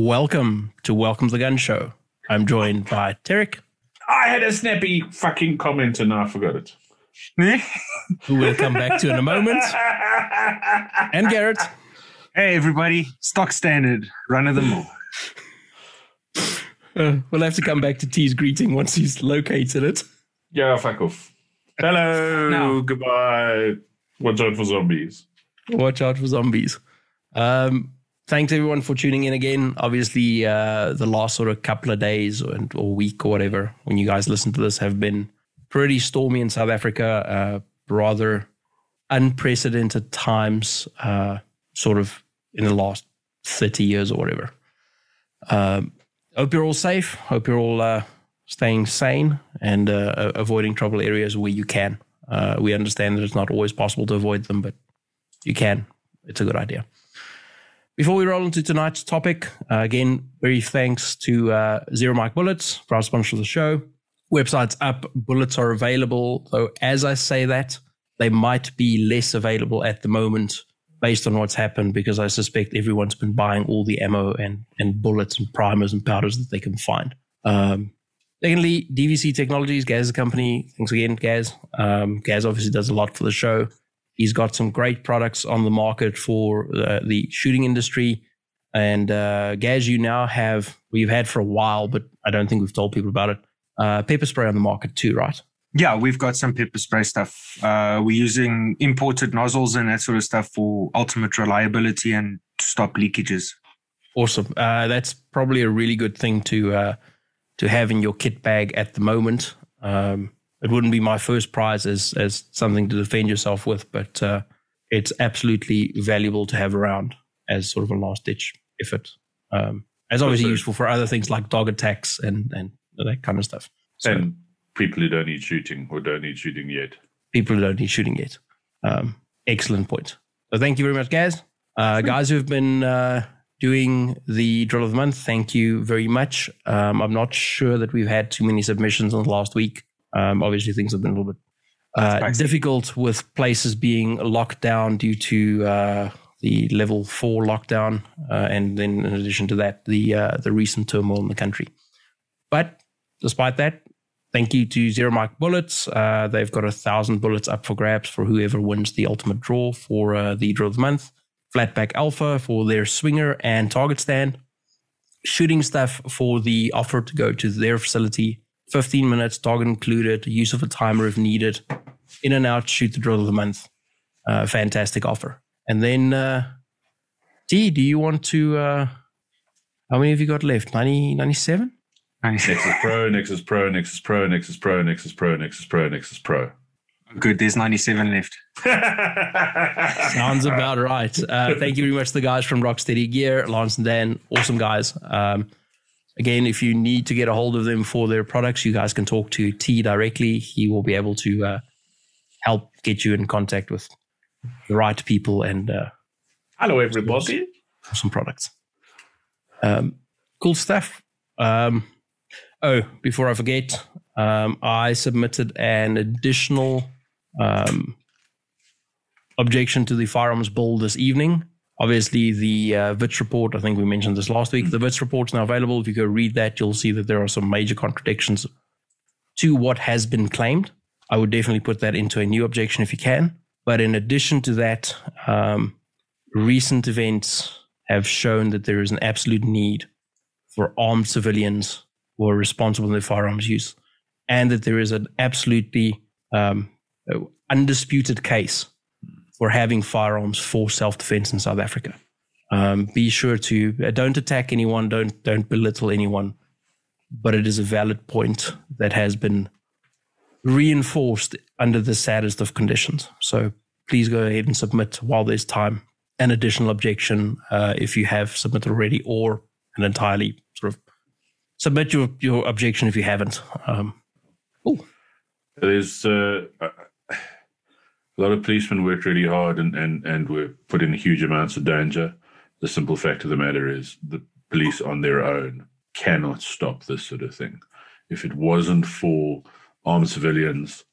Welcome to Welcome to the Gun Show. I'm joined by Tarek, I had a snappy fucking comment and I forgot it. who we'll come back to in a moment, and Garrett. Hey, everybody. Stock standard, run of the mill. Uh, we'll have to come back to T's greeting once he's located it. Yeah, fuck off. Hello, No. goodbye. Watch out for zombies. Watch out for zombies. Um, thanks everyone for tuning in again. Obviously, uh, the last sort of couple of days or, or week or whatever, when you guys listen to this, have been pretty stormy in South Africa. Uh, rather unprecedented times, uh, sort of in the last thirty years or whatever. Um, hope you're all safe. Hope you're all uh, staying sane and uh, avoiding trouble areas where you can. Uh, we understand that it's not always possible to avoid them, but you can. It's a good idea. Before we roll into tonight's topic, uh, again, very thanks to uh, Zero Mike Bullets for our sponsor of the show. Website's up, bullets are available. Though, as I say that, they might be less available at the moment based on what's happened because I suspect everyone's been buying all the ammo and, and bullets and primers and powders that they can find. Um, secondly, DVC Technologies, Gaz's company. Thanks again, Gaz. Um, Gaz obviously does a lot for the show. He's got some great products on the market for uh, the shooting industry. And uh, Gaz, you now have, we've had for a while, but I don't think we've told people about it, uh, pepper spray on the market too, right? Yeah, we've got some pepper spray stuff. Uh, we're using imported nozzles and that sort of stuff for ultimate reliability and to stop leakages. Awesome. Uh, that's probably a really good thing to uh, to have in your kit bag at the moment. Um, it wouldn't be my first prize as as something to defend yourself with, but uh, it's absolutely valuable to have around as sort of a last ditch effort. Um, it's obviously So- useful for other things like dog attacks and and that kind of stuff. So And people who don't need shooting or don't need shooting yet. people who don't need shooting yet. Um, excellent point. So thank you very much, guys. Uh, guys who have been uh, doing the drill of the month, thank you very much. Um, I'm not sure that we've had too many submissions in the last week. Um, obviously, things have been a little bit uh, difficult with places being locked down due to uh, the level four lockdown, uh, and then in addition to that, the uh, the recent turmoil in the country. But despite that, thank you to Zero Mike Bullets. Uh, they've got a thousand bullets up for grabs for whoever wins the ultimate draw for uh, the draw of the month. Flatback Alpha for their swinger and target stand. Shooting stuff for the offer to go to their facility. 15 minutes, target included, use of a timer if needed. In and out, shoot the drill of the month. Uh, fantastic offer. And then, uh, T, do you want to? Uh, how many have you got left? 90, 97? Nexus Pro, Nexus Pro, Nexus Pro, Nexus Pro, Nexus Pro, Nexus Pro, Nexus Pro. Good, there's 97 left. Sounds about right. Uh, thank you very much to the guys from Rocksteady Gear, Lance and Dan. Awesome guys. Um, again, if you need to get a hold of them for their products, you guys can talk to T directly. He will be able to uh, help get you in contact with the right people and uh, Hello, everybody. some products. Um, cool stuff. Um, oh, before I forget, um, I submitted an additional um, objection to the firearms bill this evening. Obviously, the uh, VITS report, I think we mentioned this last week, the VITS is now available. If you go read that, you'll see that there are some major contradictions to what has been claimed. I would definitely put that into a new objection if you can. But in addition to that, um, recent events have shown that there is an absolute need for armed civilians who are responsible in their firearms use, and that there is an absolutely um, undisputed case for having firearms for self-defense in South Africa. Um, be sure to uh, don't attack anyone, don't don't belittle anyone, but it is a valid point that has been reinforced under the saddest of conditions. So please go ahead and submit while there's time an additional objection uh, if you have submitted already, or an entirely sort of submit your, your objection if you haven't. Um, There's uh, a lot of policemen worked really hard and, and, and were put in huge amounts of danger. The simple fact of the matter is the police on their own cannot stop this sort of thing. If it wasn't for armed civilians,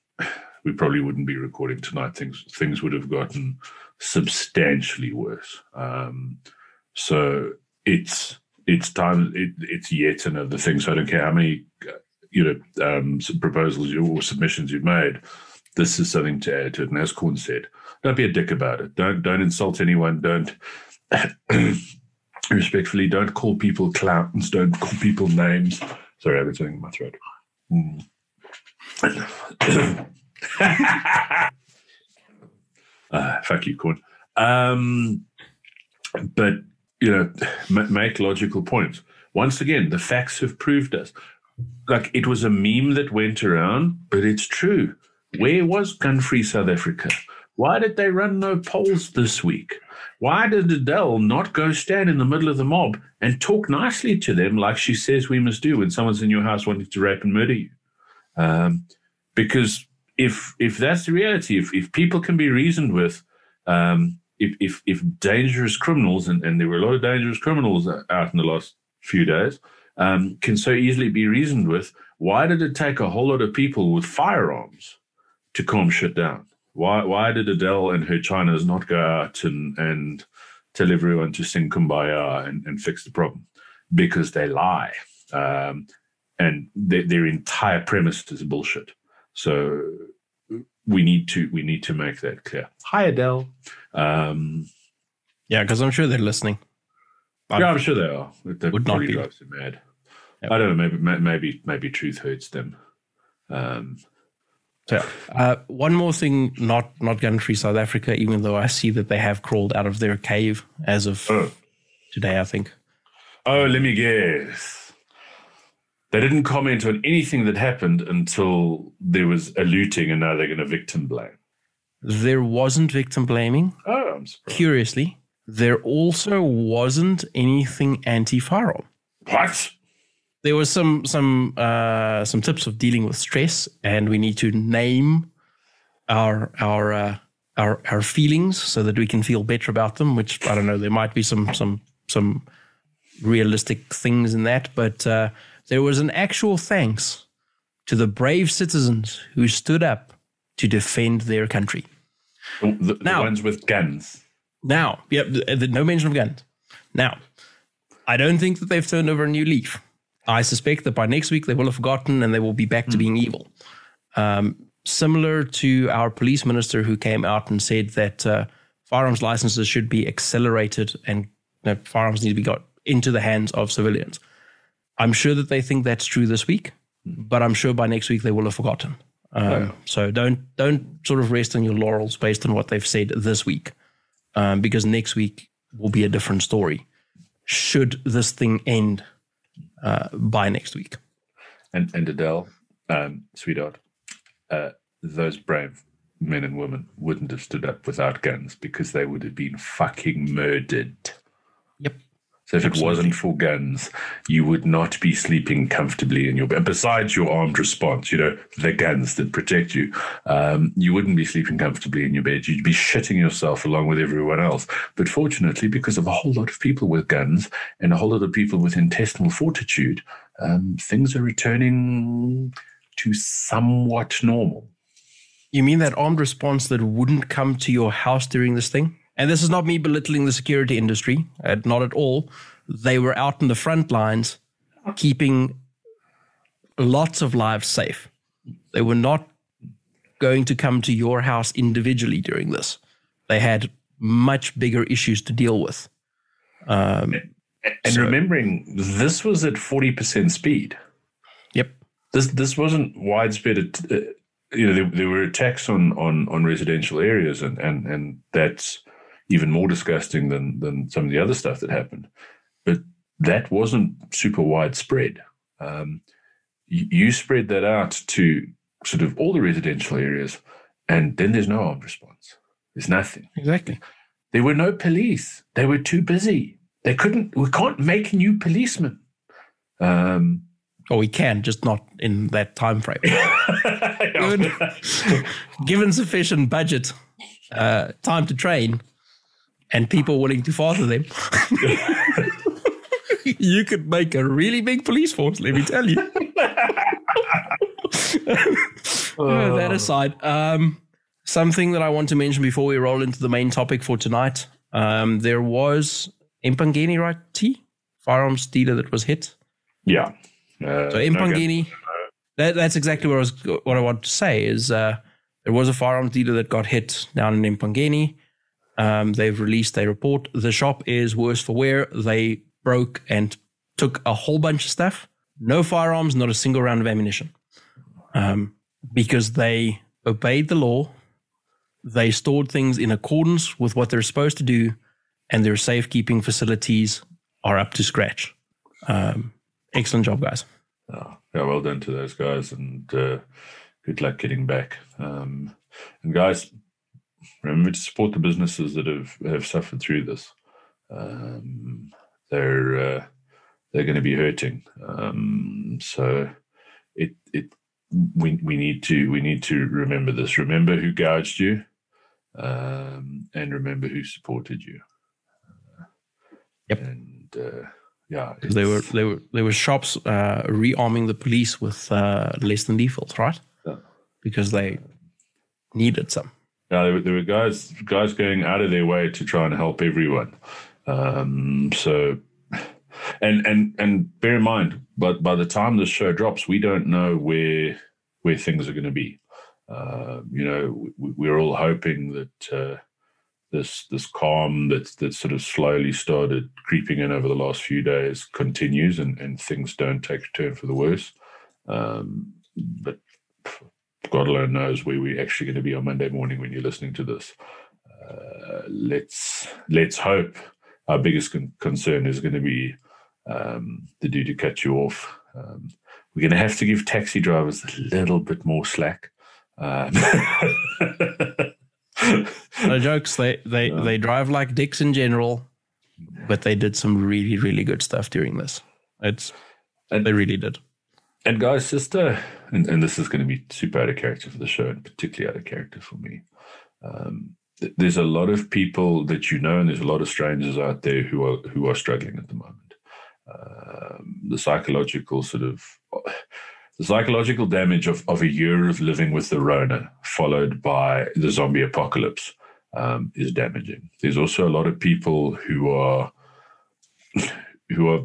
we probably wouldn't be recording tonight. Things things would have gotten substantially worse. Um, so it's it's time. It, it's yet another thing. So I don't care how many, you know, um, proposals or submissions you've made. This is something to add to it. And as Corn said, don't be a dick about it. Don't don't insult anyone. Don't respectfully. Don't call people clowns. Don't call people names. Sorry, I have something in my throat. Uh, fuck you, Corn. Um, but you know, m- make logical points. Once again, the facts have proved us. Like it was a meme that went around, but it's true. Where was gun free South Africa? Why did they run no polls this week? Why did Adele not go stand in the middle of the mob and talk nicely to them like she says we must do when someone's in your house wanting to rape and murder you? Um, because if if that's the reality, if if people can be reasoned with, um, if if if dangerous criminals and, and there were a lot of dangerous criminals out in the last few days, um, can so easily be reasoned with, why did it take a whole lot of people with firearms to calm shit down? Why why did Adele and her Chinas not go out and and tell everyone to sing kumbaya and, and fix the problem? Because they lie. Um, and they, their entire premise is bullshit. So we need to we need to make that clear. Hi Adele. Um, yeah, because I'm sure they're listening. I'm, yeah, I'm sure they are. That would probably drives them mad. Yep. I don't know. Maybe maybe maybe truth hurts them. Um, so, uh, one more thing, not not gun free South Africa, even though I see that they have crawled out of their cave as of oh. today, I think. Oh, let me guess. They didn't comment on anything that happened until there was a looting, and now they're going to victim blame. There wasn't victim blaming. Oh, I'm surprised. Curiously, there also wasn't anything anti-firearm. What? There was some some uh, some tips of dealing with stress, and we need to name our our uh, our our feelings so that we can feel better about them. Which I don't know. There might be some some some realistic things in that, but. Uh, there was an actual thanks to the brave citizens who stood up to defend their country. The, the now, ones with guns. Now, yeah, the, the, no mention of guns. Now, I don't think that they've turned over a new leaf. I suspect that by next week they will have forgotten and they will be back mm. to hmm. being evil. Um, similar to our police minister who came out and said that uh, firearms licenses should be accelerated and you know, firearms need to be got into the hands of civilians. I'm sure that they think that's true this week, but I'm sure by next week they will have forgotten. Um, yeah. So don't don't sort of rest on your laurels based on what they've said this week, um, because next week will be a different story. Should this thing end uh, by next week? And and Adele, um, sweetheart, uh, those brave men and women wouldn't have stood up without guns because they would have been fucking murdered. So if Absolutely. it wasn't for guns, you would not be sleeping comfortably in your bed. Besides your armed response, you know, the guns that protect you, um, you wouldn't be sleeping comfortably in your bed. You'd be shitting yourself along with everyone else. But fortunately, because of a whole lot of people with guns and a whole lot of people with intestinal fortitude, um, things are returning to somewhat normal. You mean that armed response that wouldn't come to your house during this thing? And this is not me belittling the security industry, uh, not at all. They were out in the front lines keeping lots of lives safe. They were not going to come to your house individually during this. They had much bigger issues to deal with. Um, and so, remembering, this was at 40% speed. Yep. This this wasn't widespread. Uh, you know, there, there, were attacks on, on, on residential areas, and, and, and that's even more disgusting than than some of the other stuff that happened. But that wasn't super widespread. Um, you, you spread that out to sort of all the residential areas, and then there's no armed response. There's nothing. Exactly. There were no police. They were too busy. They couldn't. We can't make new policemen. Um, or we can, just not in that time frame. given, given sufficient budget, uh, time to train, and people willing to father them, you could make a really big police force, let me tell you. oh. that aside, um, something that I want to mention before we roll into the main topic for tonight. Um, there was Empangeni right T firearms dealer that was hit. Yeah. Uh, So in no that, that's exactly what I was what I want to say is uh, there was a firearms dealer that got hit down in Empangeni. Um, they've released a report. The shop is worse for wear. They broke and took a whole bunch of stuff. No firearms, not a single round of ammunition, um, because they obeyed the law. They stored things in accordance with what they're supposed to do, and their safekeeping facilities are up to scratch. Um, excellent job, guys. Oh, yeah, well done to those guys, and uh, good luck getting back. Um, and guys, remember to support the businesses that have have suffered through this. Um, they're uh, they're going to be hurting. Um, so it it we we need to we need to remember this. Remember who gouged you, um, and remember who supported you. Yep. And uh, yeah, they were they were there were shops uh, rearming the police with uh, less than defaults, right? Yeah. Because they needed some. Yeah, there were, there were guys guys going out of their way to try and help everyone. Um, so, and and and bear in mind, but by the time the show drops, we don't know where where things are going to be. Uh, you know, we, we're all hoping that uh, this this calm that that sort of slowly started creeping in over the last few days continues, and and things don't take a turn for the worse. Um, but God alone knows where we're actually going to be on Monday morning when you're listening to this. Uh, let's let's hope our biggest con- concern is going to be um, the dude to cut you off. Um, we're going to have to give taxi drivers a little bit more slack. Um, No jokes. They they Yeah. they drive like dicks in general, but they did some really really good stuff during this. It's And- they really did. And guys, uh, and, and this is going to be super out of character for the show, and particularly out of character for me. Um, th- there's a lot of people that you know, and there's a lot of strangers out there who are who are struggling at the moment. Um, the psychological sort of the psychological damage of, of a year of living with the Rona, followed by the zombie apocalypse, um, is damaging. There's also a lot of people who are who are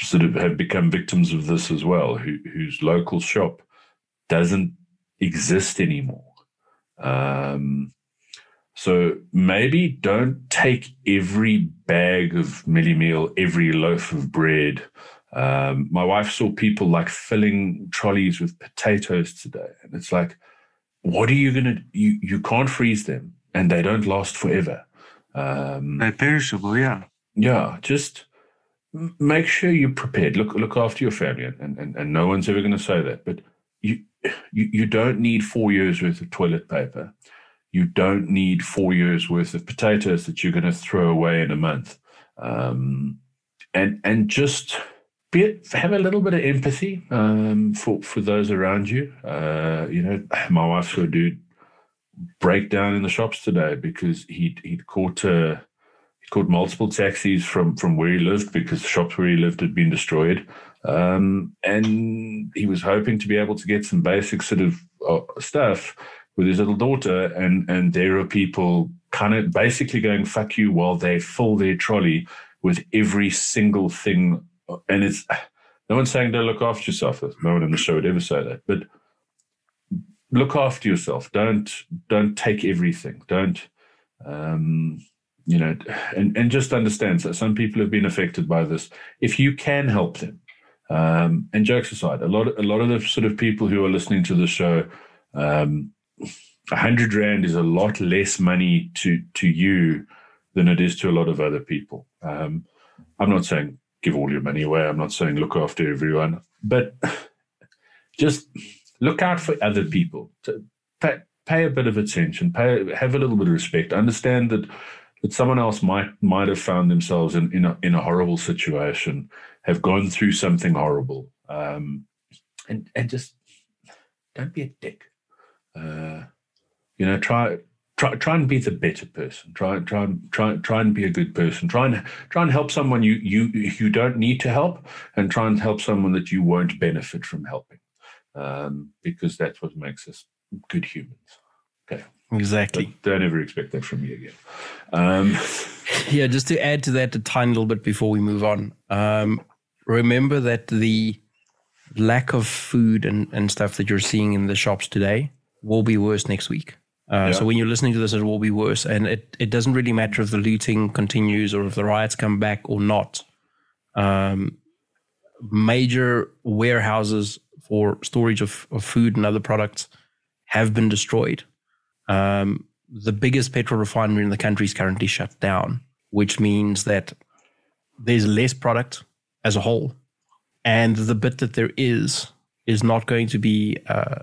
sort of have become victims of this as well, who, whose local shop doesn't exist anymore. Um, so maybe don't take every bag of mielie meal, every loaf of bread. Um, my wife saw people like filling trolleys with potatoes today, and it's like, what are you gonna? You you can't freeze them, and they don't last forever. Um, They're perishable, yeah. yeah, just make sure you're prepared. Look look after your family, and and, and no one's ever going to say that. But you, you you don't need four years worth of toilet paper. You don't need four years worth of potatoes that you're going to throw away in a month. Um, and and just be have a little bit of empathy um, for for those around you. Uh, you know, my wife saw a dude break down in the shops today because he'd he'd caught a caught multiple taxis from from where he lived because the shops where he lived had been destroyed. Um, and he was hoping to be able to get some basic sort of uh, stuff with his little daughter. And, and there are people kind of basically going, fuck you, while they fill their trolley with every single thing. And it's no one's saying don't look after yourself. No one in the show would ever say that. But look after yourself. Don't don't take everything. Don't um, you know, and, and just understands that some people have been affected by this. If you can help them, um, and jokes aside, a lot a lot of the sort of people who are listening to the show, um, a hundred rand is a lot less money to to you than it is to a lot of other people. Um, I'm not saying give all your money away. I'm not saying look after everyone, but just look out for other people. To pay, pay a bit of attention. Pay have a little bit of respect. Understand that that someone else might might have found themselves in in a, in a horrible situation, have gone through something horrible, um, and and just don't be a dick. Uh, you know, try try try and be the better person. Try try try try and be a good person. Try and try and help someone you you you don't need to help, and try and help someone that you won't benefit from helping, um, because that's what makes us good humans. Okay, Exactly. But don't ever expect that from me again. Um, yeah, just to add to that a tiny little bit before we move on. Um, remember that the lack of food and, and stuff that you're seeing in the shops today will be worse next week. Uh, Yeah. So when you're listening to this, it will be worse, and it, it doesn't really matter if the looting continues or if the riots come back or not. Um, major warehouses for storage of, of food and other products have been destroyed. Um, the biggest petrol refinery in the country is currently shut down, which means that there's less product as a whole, and the bit that there is is not going to be. Uh,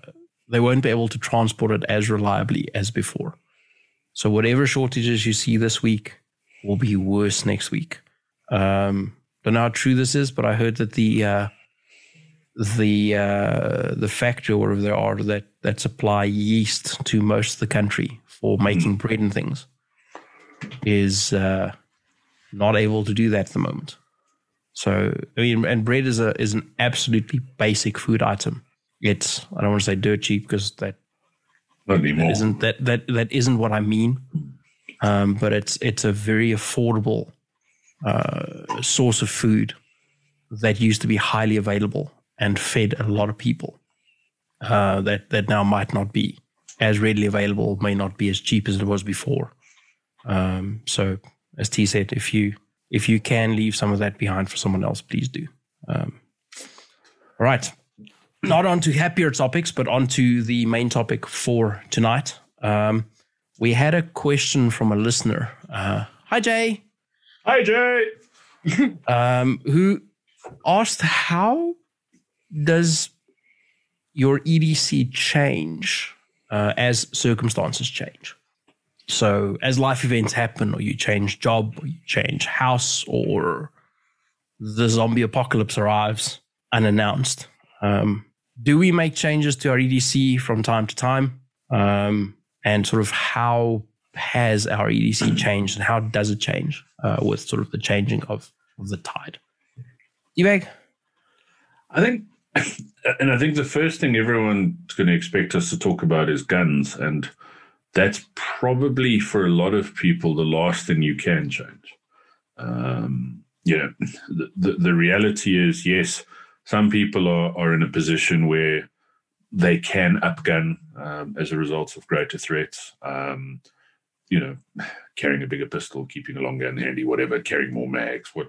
they won't be able to transport it as reliably as before. So whatever shortages you see this week will be worse next week. Um, don't know how true this is, but I heard that the uh, the uh, the factory or they are that that supply yeast to most of the country for making bread and things is uh, not able to do that at the moment. So I mean, and bread is a is an absolutely basic food item. It's I don't want to say dirt cheap because that not anymore. isn't that that that isn't what I mean. Um, but it's it's a very affordable uh, source of food that used to be highly available and fed a lot of people. Uh, that that now might not be as readily available, may not be as cheap as it was before. Um, so, as T said, if you if you can leave some of that behind for someone else, please do. Um, all right not on to happier topics, but on to the main topic for tonight. Um, we had a question from a listener. Uh, hi, Jay, Hi, Jay. um, who asked, How does your EDC change uh, as circumstances change? So, as life events happen, or you change job, or you change house, or the zombie apocalypse arrives unannounced. Um, do we make changes to our EDC from time to time? Um, and sort of how has our EDC changed and how does it change uh, with sort of the changing of, of the tide? Evag? I think, and I think the first thing everyone's going to expect us to talk about is guns, and that's probably for a lot of people the last thing you can change. Um, know, the, the the reality is, yes, some people are are in a position where they can upgun um, as a result of greater threats. Um, you know, carrying a bigger pistol, keeping a long gun handy, whatever, carrying more mags, what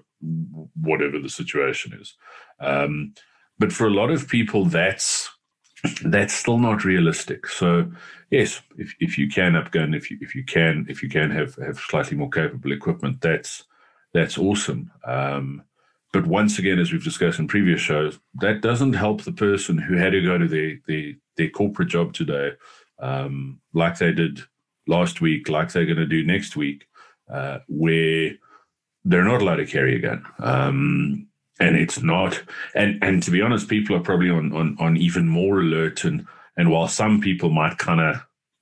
whatever the situation is. Um, but for a lot of people, that's that's still not realistic. So yes, if, if you can upgun, if you if you can if you can have have slightly more capable equipment, that's that's awesome. Um, but once again, as we've discussed in previous shows, that doesn't help the person who had to go to their their, their corporate job today, um, like they did last week, like they're going to do next week, uh, where they're not allowed to carry a gun. Um, and it's not, and and to be honest, people are probably on on on even more alert. And and while some people might kind of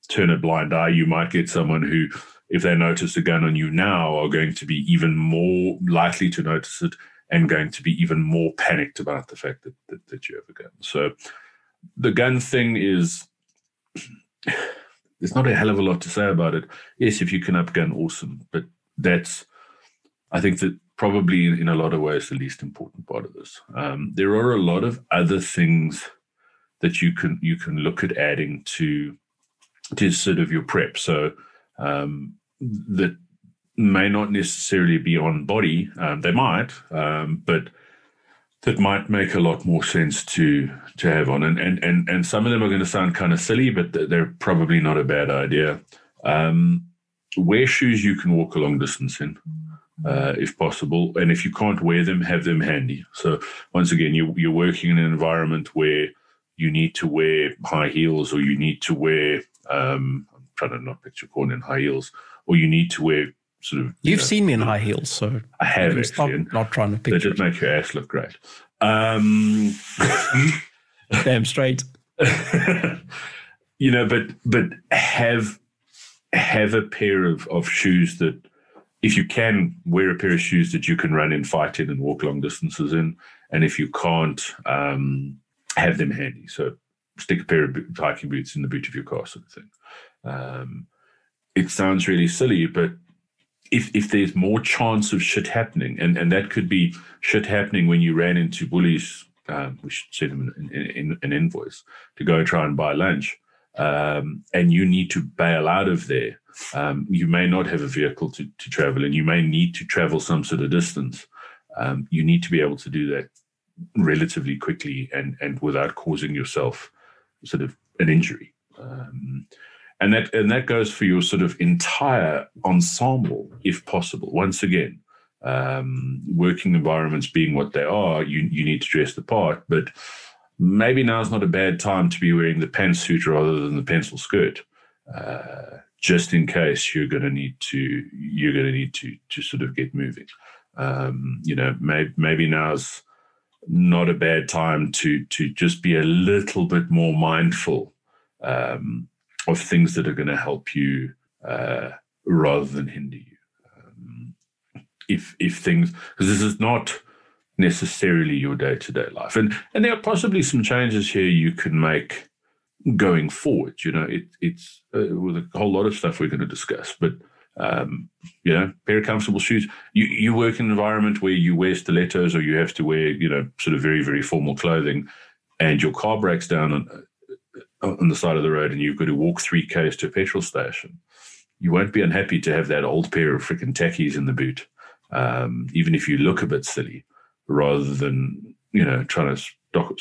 turn a blind eye, you might get someone who, if they notice a gun on you now, are going to be even more likely to notice it and going to be even more panicked about the fact that that, that you have a gun. So the gun thing is there's not a hell of a lot to say about it. Yes, if you can up gun, awesome. But that's, I think that probably in a lot of ways the least important part of this. Um, there are a lot of other things that you can you can look at adding to to sort of your prep. So um, that may not necessarily be on body. Um, they might, um, but that might make a lot more sense to to have on. And and and, and some of them are going to sound kind of silly, but they're probably not a bad idea. Um, wear shoes you can walk a long distance in, uh, if possible, and if you can't wear them, have them handy. So once again, you you're working in an environment where you need to wear high heels, or you need to wear. Um, I'm trying to not picture corn in high heels, or you need to wear sort of. You've know, seen me in high heels, so I have you actually. stop not trying to They just make your ass look great. Um, Damn straight. you know, but but have have a pair of, of shoes that if you can wear a pair of shoes that you can run in, fight in, and walk long distances in, and if you can't, um, have them handy. So stick a pair of hiking boots in the boot of your car, sort of thing. Um, it sounds really silly, but if if there's more chance of shit happening, and, and that could be shit happening when you ran into bullies, um, we should send them an, an, an, invoice to go try and buy lunch, um, and you need to bail out of there. Um, you may not have a vehicle to, to travel, and you may need to travel some sort of distance. Um, you need to be able to do that relatively quickly and and without causing yourself sort of an injury. Um, and that and that goes for your sort of entire ensemble, if possible. Once again, um, working environments being what they are, you you need to dress the part, but maybe now is not a bad time to be wearing the pantsuit rather than the pencil skirt, uh, just in case you're going to need to you're going to need to to sort of get moving. Um, you know, maybe maybe now's not a bad time to to just be a little bit more mindful um, of things that are going to help you uh, rather than hinder you. Um, if if things because this is not necessarily your day to day life, and and there are possibly some changes here you can make going forward. You know, it, it's uh, with a whole lot of stuff we're going to discuss, but. Um, you know, pair of comfortable shoes. You you work in an environment where you wear stilettos or you have to wear, you know, sort of very, very formal clothing and your car breaks down on, on the side of the road and you've got to walk three Ks to a petrol station, you won't be unhappy to have that old pair of freaking tackies in the boot, um, even if you look a bit silly, rather than, you know, trying to stock,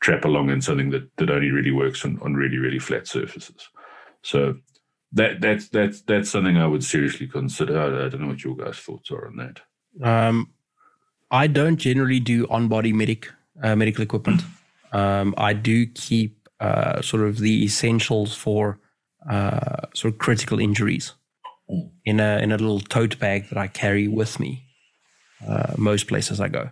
trap along in something that, that only really works on, on really, really flat surfaces. So that that's that's that's something I would seriously consider. I, I don't know what your guys' thoughts are on that. Um, I don't generally do on-body medic uh, medical equipment. Um, I do keep uh, sort of the essentials for uh, sort of critical injuries in a in a little tote bag that I carry with me uh, most places I go.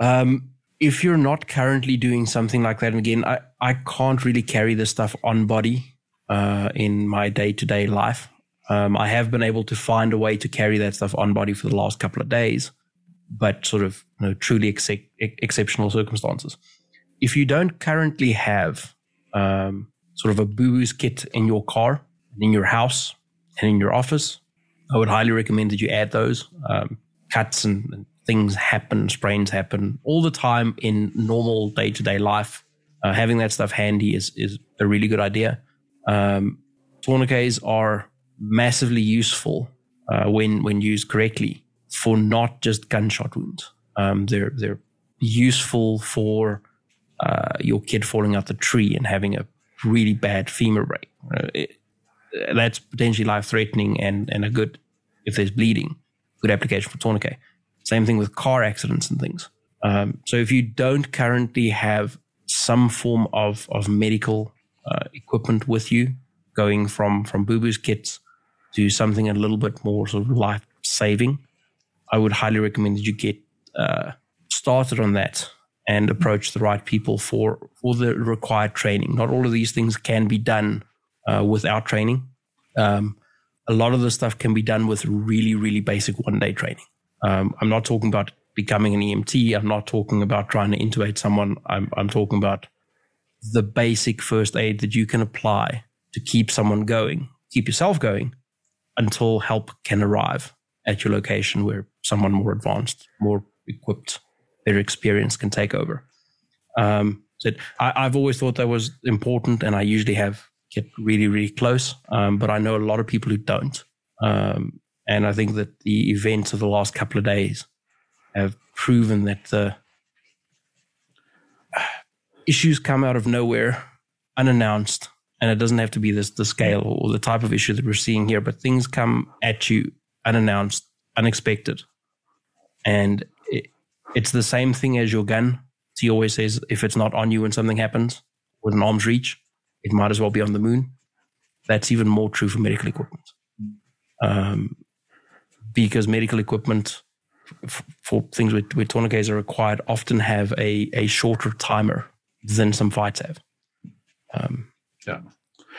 Um, if you're not currently doing something like that, and again, I, I can't really carry this stuff on body uh, in my day to day life. Um, I have been able to find a way to carry that stuff on body for the last couple of days, but sort of you know, truly ex- exceptional circumstances if you don't currently have um, sort of a boo boo's kit in your car, in your house, and in your office, I would highly recommend that you add those. Um, cuts and, and, things happen, sprains happen all the time in normal day to day life. Uh, having that stuff handy is is a really good idea. Um, tourniquets are massively useful uh, when when used correctly for not just gunshot wounds. Um, they're they're useful for uh, your kid falling out the tree and having a really bad femur break. Uh, it, that's potentially life threatening and, and a good, if there's bleeding, good application for tourniquet. Same thing with car accidents and things. Um, so if you don't currently have some form of, of medical uh, equipment with you, going from, from Boo Boo's kits to something a little bit more sort of life saving, I would highly recommend that you get uh, started on that and approach the right people for for the required training. Not all of these things can be done uh, without training. Um, a lot of the stuff can be done with really, really basic one day training. Um, I'm not talking about becoming an EMT. I'm not talking about trying to intubate someone. I'm, I'm talking about the basic first aid that you can apply to keep someone going, keep yourself going until help can arrive at your location where someone more advanced, more equipped better experience can take over. Um, so I, have always thought that was important, and I usually have get really, really close. Um, but I know a lot of people who don't, um, and I think that the events of the last couple of days have proven that the issues come out of nowhere, unannounced, and it doesn't have to be this the scale or the type of issue that we're seeing here, but things come at you unannounced, unexpected, and it's the same thing as your gun. He always says if it's not on you when something happens with an arm's reach, it might as well be on the moon. That's even more true for medical equipment. Um, because medical equipment f- for things with, with tourniquets are required often have a, a shorter timer than some fights have. Um, yeah.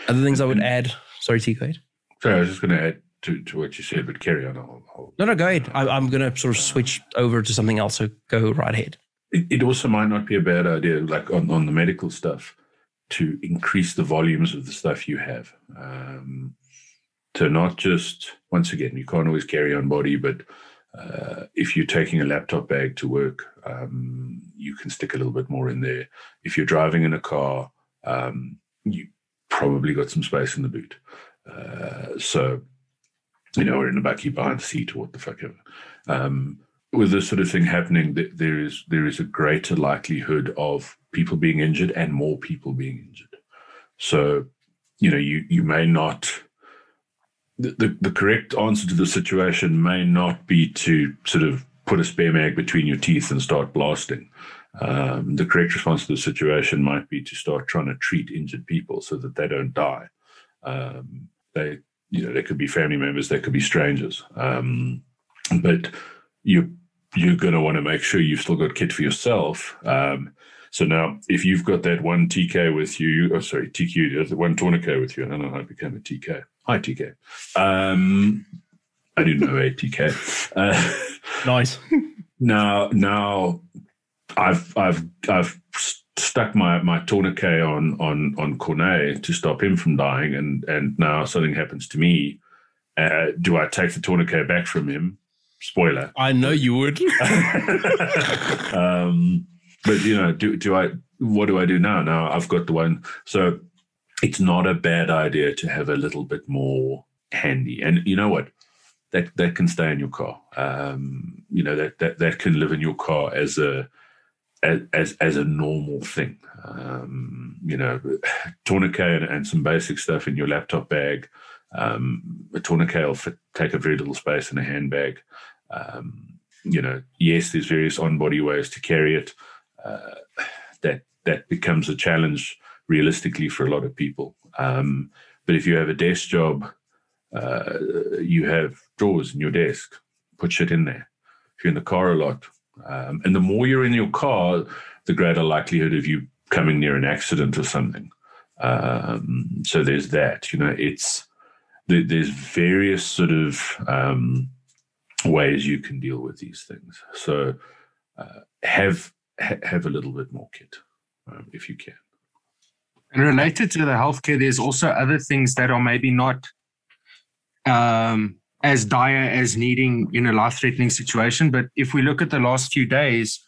Other things I would add. Sorry, T. Sorry, I was just going to add to, to what you said, but carry on. I'll, I'll... No, no, go ahead. I, am going to sort of switch over to something else. So go right ahead. It, it, also might not be a bad idea, like on, on the medical stuff, to increase the volumes of the stuff you have. Um, to not just once again, you can't always carry on body, but uh, if you're taking a laptop bag to work, um, you can stick a little bit more in there. If you're driving in a car, um, you probably got some space in the boot. Uh, so, you know, or in the back, you behind the seat or what the fuck ever. Um, with this sort of thing happening, there is there is a greater likelihood of people being injured and more people being injured. So, you know, you you may not the, the, correct answer to the situation may not be to sort of put a spare mag between your teeth and start blasting. Um, the correct response to the situation might be to start trying to treat injured people so that they don't die. Um, they, you know, they could be family members, they could be strangers, um, but you you're going to want to make sure you've still got kit for yourself. Um, so now, if you've got that one TK with you, oh sorry, TQ, one tourniquet with you, I don't know how it became a TK. Hi TK. Um, I didn't know a TK. Uh, nice. now, now, I've I've I've stuck my my tourniquet on on on Cornet to stop him from dying, and and now something happens to me. Uh, do I take the tourniquet back from him? Spoiler. I know you would. um, but you know, do do I? What do I do now? Now I've got the one. So it's not a bad idea to have a little bit more handy. And you know what? That that can stay in your car. Um, you know that that that can live in your car as a as as a normal thing. Um, you know, tourniquet and, and, some basic stuff in your laptop bag. Um, a tourniquet will fit, take a very little space in a handbag. Um, you know, yes, there's various on-body ways to carry it. Uh, that that becomes a challenge realistically for a lot of people. Um, but if you have a desk job, uh, you have drawers in your desk. Put shit in there. If you're in the car a lot, um, and the more you're in your car, the greater likelihood of you coming near an accident or something. Um, so there's that. You know, it's there's various sort of um, ways you can deal with these things. So uh, have ha- have a little bit more kit um, if you can. And related to the healthcare, there's also other things that are maybe not um, as dire as needing in a life threatening situation. But if we look at the last few days,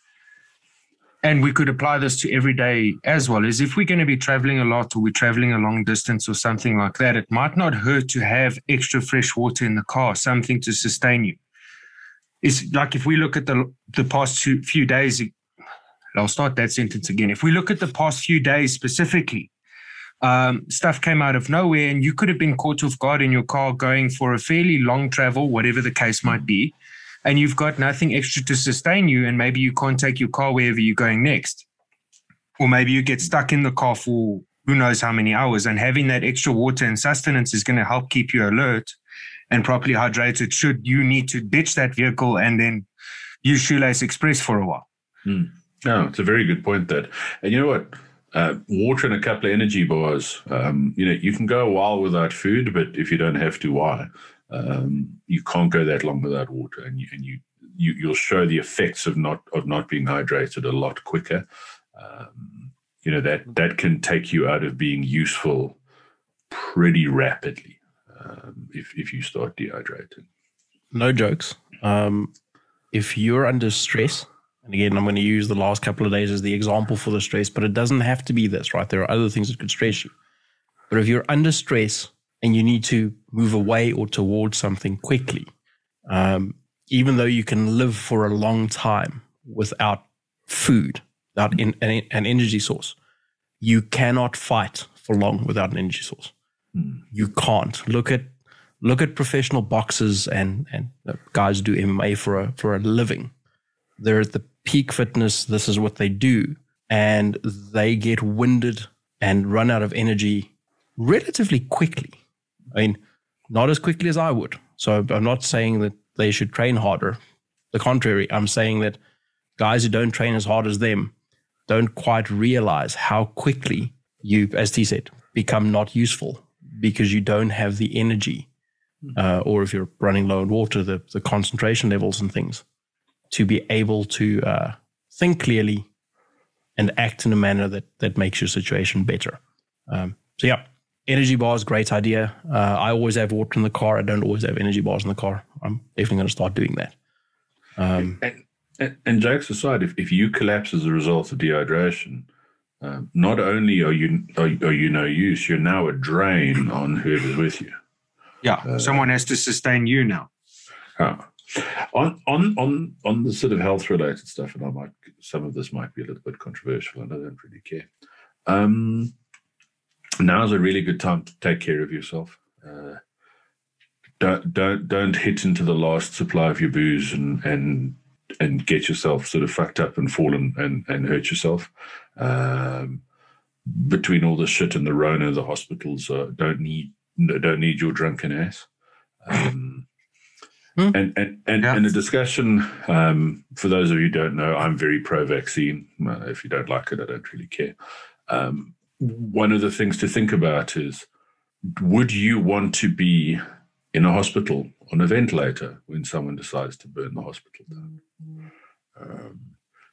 and we could apply this to every day as well, is if we're going to be traveling a lot or we're traveling a long distance or something like that, it might not hurt to have extra fresh water in the car, something to sustain you. It's like if we look at the the past few days, I'll start that sentence again. If we look at the past few days specifically, um, stuff came out of nowhere and you could have been caught off guard in your car going for a fairly long travel, whatever the case might be, and you've got nothing extra to sustain you, and maybe you can't take your car wherever you're going next. Or maybe you get stuck in the car for who knows how many hours, and having that extra water and sustenance is going to help keep you alert and properly hydrated should you need to ditch that vehicle and then use Shoelace Express for a while. Mm. No, it's a very good point that. And you know what? Uh, water and a couple of energy bars. Um, you know, you can go a while without food, but if you don't have to, why? Um, you can't go that long without water, and you and you, you you'll show the effects of not of not being hydrated a lot quicker. Um, you know that that can take you out of being useful pretty rapidly um, if if you start dehydrating. No jokes. Um, if you're under stress and again, I'm going to use the last couple of days as the example for the stress, but it doesn't have to be this, right? There are other things that could stress you. But if you're under stress and you need to move away or towards something quickly, um, even though you can live for a long time without food, without in, an, an, energy source, you cannot fight for long without an energy source. Hmm. You can't. Look at look at professional boxers and and guys who do MMA for a for a living. They're at the peak fitness, this is what they do. And they get winded and run out of energy relatively quickly. I mean, not as quickly as I would. So I'm not saying that they should train harder. The contrary, I'm saying that guys who don't train as hard as them don't quite realize how quickly you, as T said, become not useful because you don't have the energy, uh, or if you're running low on water, the, the concentration levels and things to be able to uh, think clearly and act in a manner that that makes your situation better. Um, so yeah, energy bars, great idea. Uh, I always have water in the car. I don't always have energy bars in the car. I'm definitely going to start doing that. Um, and, and, and jokes aside, if, if you collapse as a result of dehydration, um, not only are you are, are, you no use, you're now a drain on whoever's with you. Yeah, uh, someone has to sustain you now. Uh, on on on on the sort of health related stuff, and I might some of this might be a little bit controversial, and I don't really care. Um, now's a really good time to take care of yourself. Uh, don't don't don't hit into the last supply of your booze and and and get yourself sort of fucked up and fall and and, and hurt yourself. Um, between all the shit and the Rona, the hospitals uh, don't need don't need your drunken ass. Um, hmm. And and and, yeah. and the discussion um, for those of you who don't know, I'm very pro-vaccine. If you don't like it, I don't really care. Um, one of the things to think about is would you want to be in a hospital on a ventilator when someone decides to burn the hospital down? Um,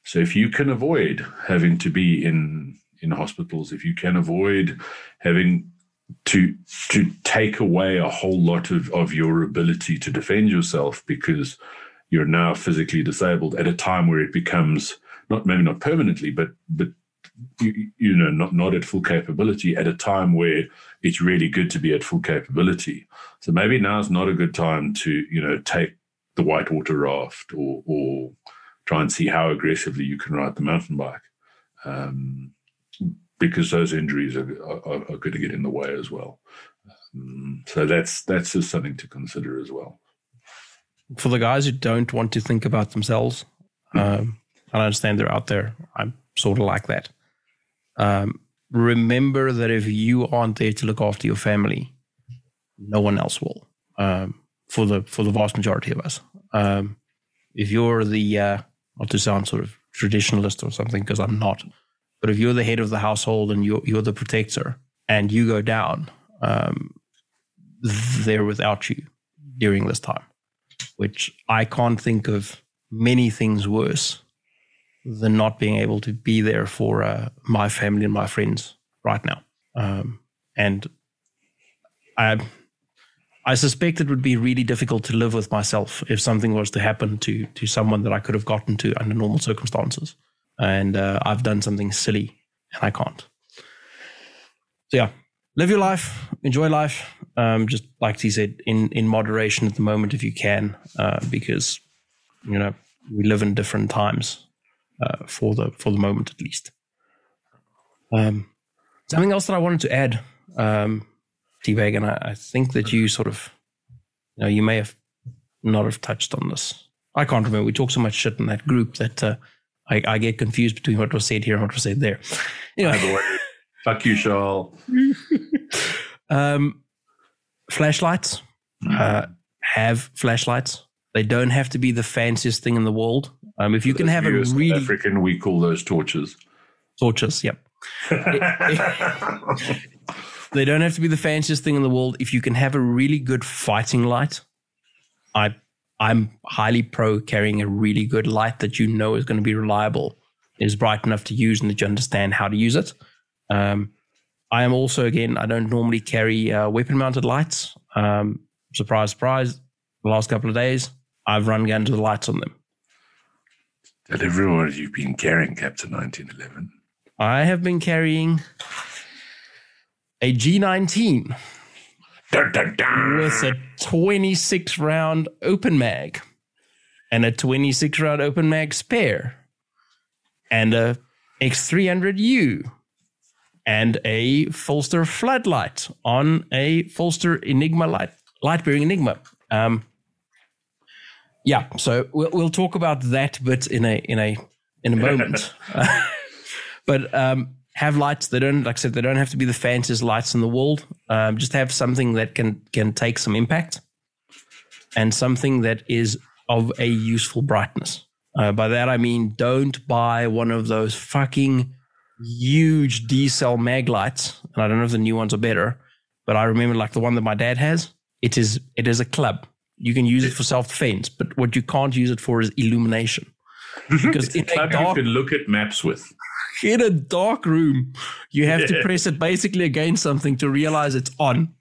so if you can avoid having to be in in hospitals, if you can avoid having to to take away a whole lot of, of your ability to defend yourself because you're now physically disabled at a time where it becomes not maybe not permanently, but but you, you know, not, not at full capability at a time where it's really good to be at full capability. So maybe now is not a good time to, you know, take the whitewater raft or, or try and see how aggressively you can ride the mountain bike. Um, because those injuries are, are, are, going to get in the way as well. Um, so that's that's just something to consider as well. For the guys who don't want to think about themselves, um, I understand they're out there. I'm sort of like that. Um, remember that if you aren't there to look after your family, no one else will. Um, for the for the vast majority of us, um, if you're the uh, not to sound sort of traditionalist or something, because I'm not, but if you're the head of the household and you're you're the protector, and you go down, um, they're without you during this time, which I can't think of many things worse than not being able to be there for uh, my family and my friends right now. Um, and I, I suspect it would be really difficult to live with myself if something was to happen to to someone that I could have gotten to under normal circumstances, and uh, I've done something silly and I can't. So yeah, live your life, enjoy life. Um, just like he said, in in moderation at the moment if you can, uh, because you know we live in different times uh, for the for the moment at least. Um, something else that I wanted to add, um, T-Bag, and I, I, think that you sort of, you know, you may have not have touched on this. I can't remember. We talked so much shit in that group that uh, I, I, get confused between what was said here and what was said there. Anyway. Fuck you, Shawl. um, flashlights. Mm. Uh, have flashlights. They don't have to be the fanciest thing in the world. Um, if you can have a really African, we call those torches. Torches, yep. they don't have to be the fanciest thing in the world. If you can have a really good fighting light, I I'm highly pro carrying a really good light that you know is going to be reliable, is bright enough to use, and that you understand how to use it. Um, I am also again I don't normally carry uh, weapon mounted lights. Um, surprise, surprise. The last couple of days, I've run guns with lights on them. Tell everyone you've been carrying, Captain 1911. I have been carrying a G19 dun, dun, dun. with a 26 round open mag and a 26 round open mag spare and a X300U and a PHLster floodlight on a PHLster Enigma light, light bearing Enigma. Um, yeah, so we'll we'll talk about that bit in a in a in a moment. but um, have lights. They don't, like I said, they don't have to be the fanciest lights in the world. Um, just have something that can can take some impact, and something that is of a useful brightness. Uh, by that I mean, don't buy one of those fucking huge D cell mag lights. And I don't know if the new ones are better, but I remember like the one that my dad has. It is it is a club you can use it for self defense, but what you can't use it for is illumination. Because it's a dark, you can look at maps with. In a dark room, you have to press it basically against something to realize it's on.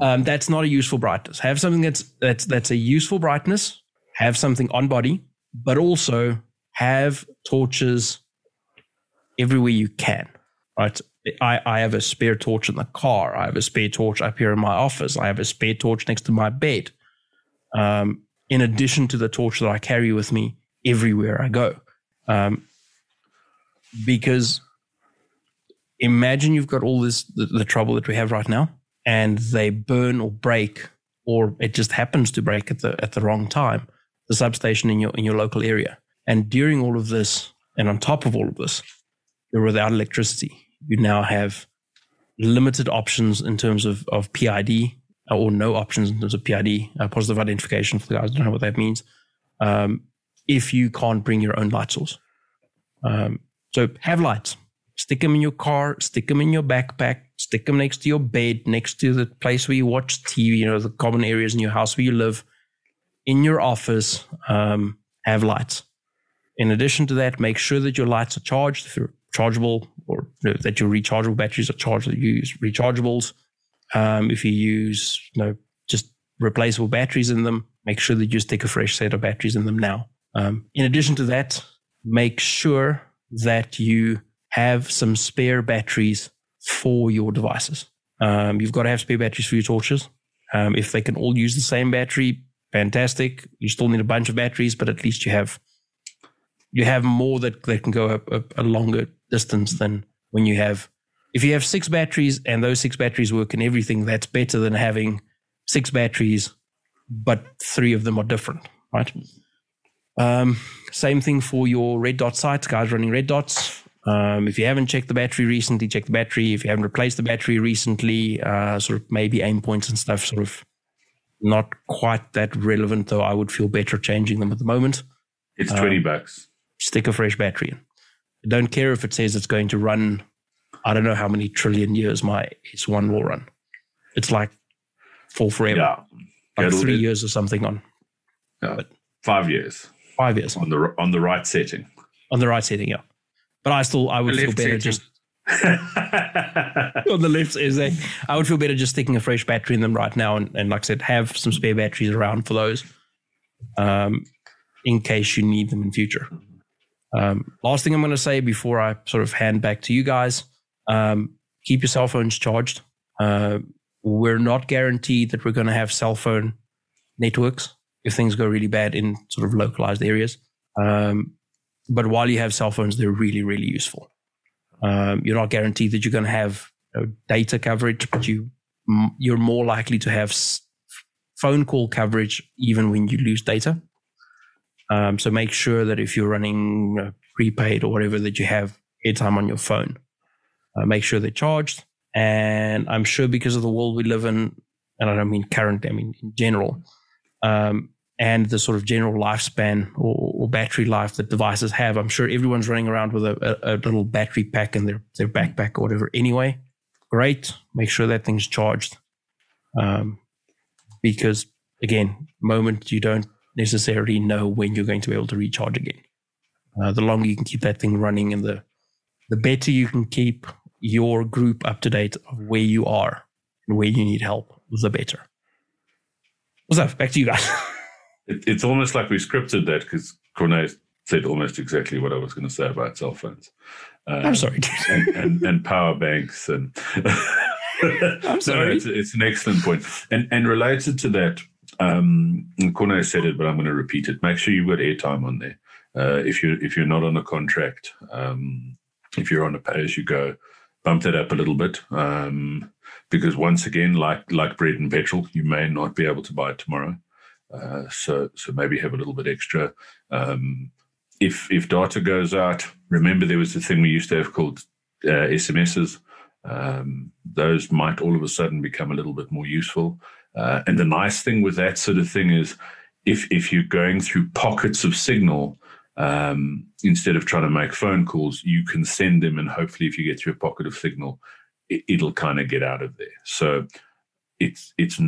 Um, that's not a useful brightness. Have something that's that's that's a useful brightness. Have something on body, but also have torches everywhere you can. Right. I, I have a spare torch in the car. I have a spare torch up here in my office. I have a spare torch next to my bed. Um, in addition to the torch that I carry with me everywhere I go. Um, because imagine you've got all this, the, the trouble that we have right now, and they burn or break, or it just happens to break at the at the wrong time, the substation in your in your local area. And during all of this, and on top of all of this, you're without electricity. You now have limited options in terms of, of PID or no options in terms of PID, uh, positive identification for the guys don't know what that means. Um, if you can't bring your own light source. Um, so have lights, stick them in your car, stick them in your backpack, stick them next to your bed, next to the place where you watch TV, you know, the common areas in your house where you live, in your office, um, have lights. In addition to that, make sure that your lights are charged if you're chargeable or you know, that your rechargeable batteries are charged, that you use rechargeables. Um, if you use, you know, just replaceable batteries in them, make sure that you stick a fresh set of batteries in them now. Um, in addition to that, make sure that you have some spare batteries for your devices. Um, you've got to have spare batteries for your torches. Um, if they can all use the same battery, fantastic. You still need a bunch of batteries, but at least you have you have more that, that can go a, a, a longer distance than when you have if you have six batteries and those six batteries work in everything, that's better than having six batteries, but three of them are different, right? Um, same thing for your red dot sights, guys running red dots. Um, if you haven't checked the battery recently, check the battery. If you haven't replaced the battery recently, uh, sort of maybe Aimpoints and stuff, sort of not quite that relevant, though I would feel better changing them at the moment. It's 20 um, bucks. Stick a fresh battery in. I don't care if it says it's going to run I don't know how many trillion years my S1 will run. It's like for forever. Yeah. Like It'll, three years or something on. Yeah. But five years. Five years. On the on the right setting. On the right setting, yeah. But I still I would feel better setting. just on the left is a I would feel better just sticking a fresh battery in them right now and, and like I said, have some spare batteries around for those. Um in case you need them in future. Um, last thing I'm going to say before I sort of hand back to you guys um, keep your cell phones charged. Uh, we're not guaranteed that we're going to have cell phone networks if things go really bad in sort of localized areas. Um, but while you have cell phones, they're really, really useful. Um, you're not guaranteed that you're going to have you know, data coverage, but you you're more likely to have phone call coverage even when you lose data. Um, so make sure that if you're running uh, prepaid or whatever, that you have airtime on your phone uh, make sure they're charged. And I'm sure because of the world we live in, and I don't mean current, I mean in general, um, and the sort of general lifespan or, or, battery life that devices have, I'm sure everyone's running around with a, a, a little battery pack in their, their backpack or whatever. Anyway, great. Make sure that thing's charged. Um, because again, moment you don't necessarily know when you're going to be able to recharge again. Uh, the longer you can keep that thing running and the the better you can keep your group up to date of where you are and where you need help, the better. What's up? Back to you guys. it, it's almost like we scripted that because Corne said almost exactly what I was going to say about cell phones. Um, I'm sorry, and, and, and, power banks and. I'm sorry. No, it's, it's, an excellent point, and and related to that, um, Corne said it, but I'm going to repeat it. Make sure you've got airtime on there. Uh, if you're if you're not on a contract, um, if you're on a pay as you go, bump that up a little bit. Um, because once again, like like bread and petrol, you may not be able to buy it tomorrow. Uh, so so maybe have a little bit extra. Um, if if data goes out, remember there was a thing we used to have called uh, SMSs. Um, those might all of a sudden become a little bit more useful. Uh, and the nice thing with that sort of thing is, if if you're going through pockets of signal, um, instead of trying to make phone calls, you can send them, and hopefully, if you get through a pocket of signal, it, will kind of get out of there. So it's it's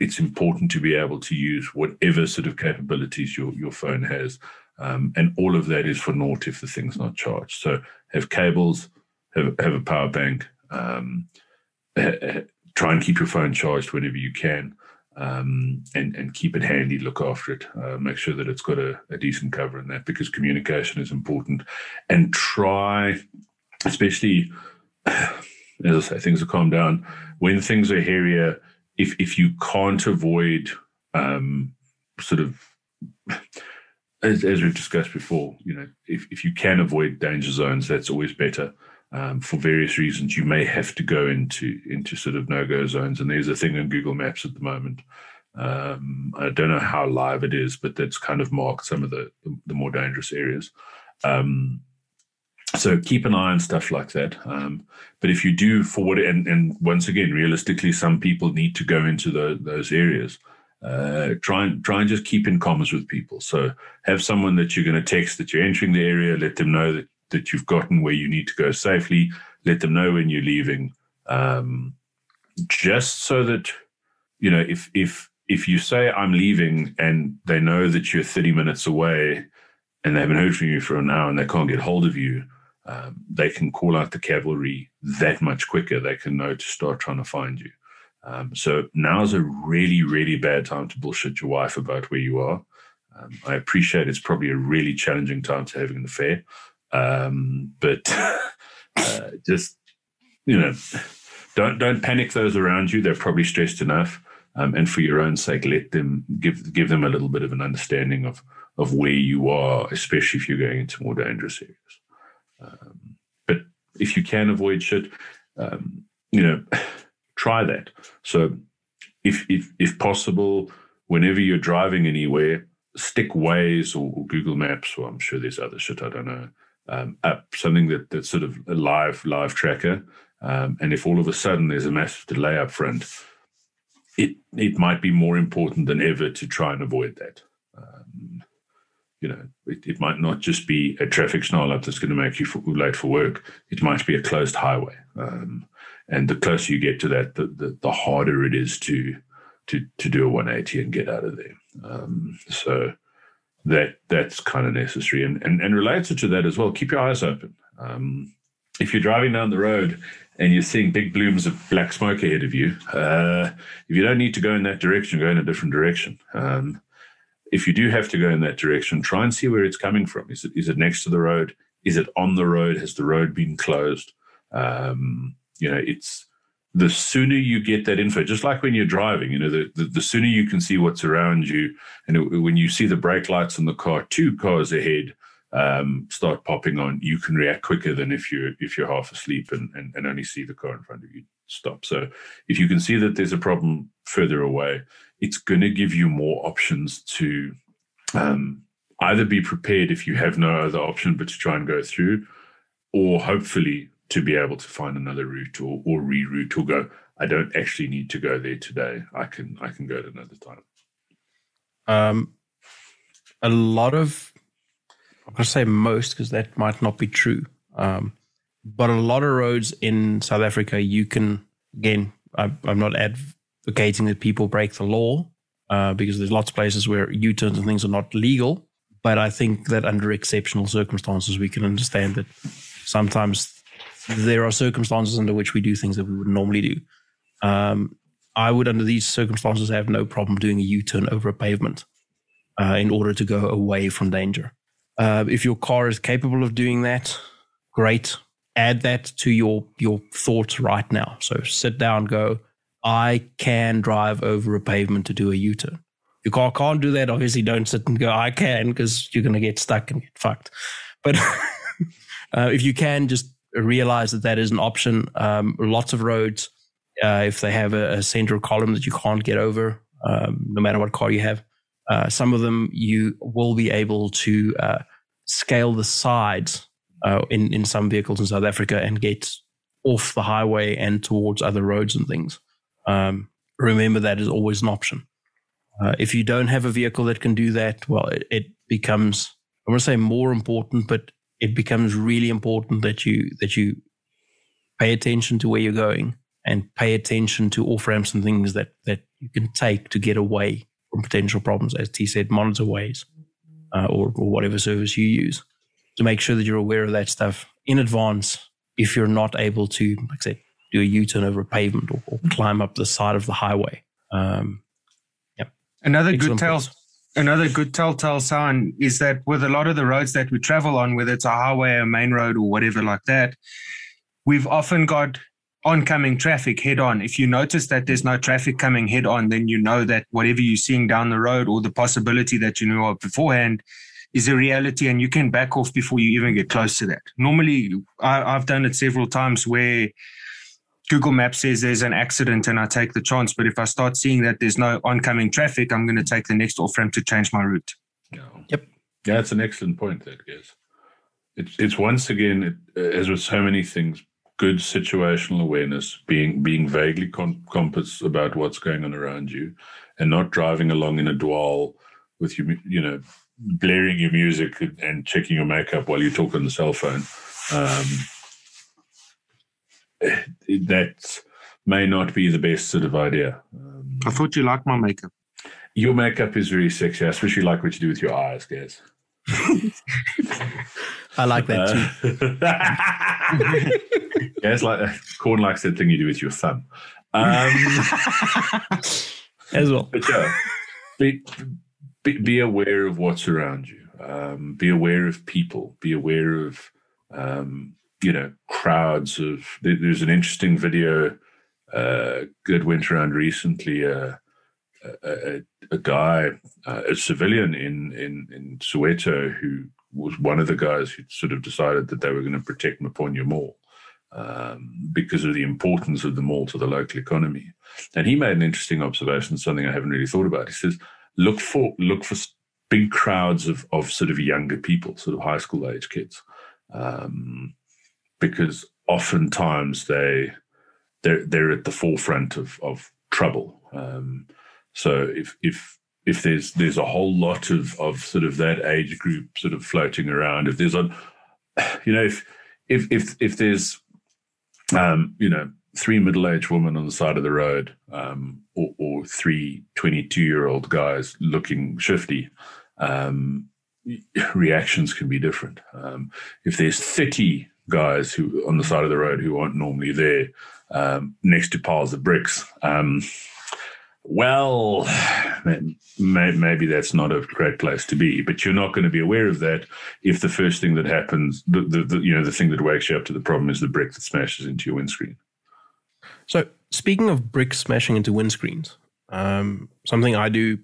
it's important to be able to use whatever sort of capabilities your your phone has, um, and all of that is for naught if the thing's not charged. So have cables, have have a power bank. Um, try and keep your phone charged whenever you can, um, and and keep it handy. Look after it. Uh, make sure that it's got a, a decent cover in that because communication is important. And try, especially as I say, things will calm down when things are hairier. If if you can't avoid um, sort of as, as, we've discussed before, you know, if, if you can avoid danger zones, that's always better. Um, for various reasons, you may have to go into into sort of no go zones, and there's a thing on Google Maps at the moment. Um, I don't know how live it is, but that's kind of marked some of the, the more dangerous areas. Um, so keep an eye on stuff like that. Um, but if you do forward, and, and once again, realistically, some people need to go into the, those areas. Uh, try and try and just keep in comms with people. So have someone that you're going to text that you're entering the area. Let them know that that you've gotten where you need to go safely. Let them know when you're leaving. Um, just so that you know if if if you say I'm leaving and they know that you're 30 minutes away and they haven't heard from you for an hour and they can't get hold of you, um, they can call out the cavalry that much quicker. They can know to start trying to find you. Um, so now's a really, really bad time to bullshit your wife about where you are. Um, I appreciate it's probably a really challenging time to having an affair, um, but uh, just you know, don't don't panic those around you. They're probably stressed enough, um, and for your own sake, let them give give them a little bit of an understanding of of where you are, especially if you're going into more dangerous areas. Um, but if you can avoid shit, um, you know, try that. So, if if if possible, whenever you're driving anywhere, stick Waze or, or Google Maps, or I'm sure there's other shit I don't know, um, up something that that's sort of a live live tracker. Um, and if all of a sudden there's a massive delay up front, it it might be more important than ever to try and avoid that. Um, you know, it, it, might not just be a traffic snarl up that's going to make you for, late for work. It might be a closed highway. Um, and the closer you get to that, the, the, the, harder it is to to to do a 180 and get out of there. Um, so that that's kind of necessary. And, and and related to that as well, keep your eyes open. Um, if you're driving down the road and you're seeing big blooms of black smoke ahead of you, uh, if you don't need to go in that direction, go in a different direction. Um, if you do have to go in that direction, try and see where it's coming from. Is it is it next to the road? Is it on the road? Has the road been closed? Um, you know, it's the sooner you get that info, just like when you're driving, you know, the, the, the sooner you can see what's around you. And it, when you see the brake lights on the car, two cars ahead um, start popping on, you can react quicker than if you're, if you're half asleep and, and, and only see the car in front of you stop. So if you can see that there's a problem further away, it's going to give you more options to um, either be prepared if you have no other option but to try and go through, or hopefully to be able to find another route or, or reroute or go. I don't actually need to go there today. I can I can go at another time. Um, a lot of I'm going to say most because that might not be true. Um, but a lot of roads in South Africa, you can again. I, I'm not advocating that people break the law uh, because there's lots of places where U-turns and things are not legal. But I think that under exceptional circumstances, we can understand that sometimes there are circumstances under which we do things that we would normally do. Um, I would, under these circumstances, have no problem doing a U-turn over a pavement uh, in order to go away from danger. Uh, if your car is capable of doing that, great. Add that to your your thoughts right now. So sit down, go. I can drive over a pavement to do a U-turn. Your car can't do that. Obviously, don't sit and go. I can because you're going to get stuck and get fucked. But uh, if you can, just realize that that is an option. Um, lots of roads, uh, if they have a, a, central column that you can't get over, um, no matter what car you have, uh, some of them you will be able to uh, scale the sides uh, in in some vehicles in South Africa and get off the highway and towards other roads and things. Um, remember that is always an option. Uh, if you don't have a vehicle that can do that, well, it, it becomes I want to say more important, but it becomes really important that you that you pay attention to where you're going and pay attention to off ramps and things that that you can take to get away from potential problems. As T said, monitor Waze uh, or, or whatever service you use. to make sure that you're aware of that stuff in advance if you're not able to, like I said, do a U turn over a pavement or, or climb up the side of the highway. Um, Another good tell, another good telltale sign is that with a lot of the roads that we travel on, whether it's a highway, a main road, or whatever like that, we've often got oncoming traffic head on. If you notice that there's no traffic coming head on, then you know that whatever you're seeing down the road or the possibility that you knew of beforehand is a reality and you can back off before you even get close to that. Normally, I, I've done it several times where Google Maps says there's an accident and I take the chance. But if I start seeing that there's no oncoming traffic, I'm going to take the next off ramp to change my route. Yeah. Yep. Yeah, it's an excellent point, that guess. It's it's once again, it, as with so many things, good situational awareness, being being vaguely con- compass about what's going on around you, and not driving along in a dwell with you, you know, blaring your music and checking your makeup while you talk on the cell phone. Um, that may not be the best sort of idea. Um, I thought you liked my makeup. your makeup is very sexy. I especially like what you do with your eyes, guys. I like that too. Uh, yeah, it's like corn likes that thing you do with your thumb. Um, as well. but yeah, be, be be aware of what's around you. Um, be aware of people. Be aware of um, you know crowds of. There's an interesting video uh, that went around recently. Uh, a, a, a guy, uh, a civilian in, in in Soweto, who was one of the guys who sort of decided that they were going to protect Maponya Mall um, because of the importance of the mall to the local economy. And he made an interesting observation, something I haven't really thought about. He says, "Look for look for big crowds of of sort of younger people, sort of high school age kids, um, because oftentimes they they're they're at the forefront of of trouble." Um, so if if if there's there's a whole lot of of sort of that age group sort of floating around, if there's a you know if if if if there's um, you know three middle aged women on the side of the road, um, or, or three 22 year old guys looking shifty, um, reactions can be different. Um, if there's 30 guys who on the side of the road who aren't normally there um, next to piles of bricks. Um, well, may, maybe that's not a great place to be, but you're not going to be aware of that if the first thing that happens, the, the, the you know, the thing that wakes you up to the problem is the brick that smashes into your windscreen. So, speaking of bricks smashing into windscreens, um, something I do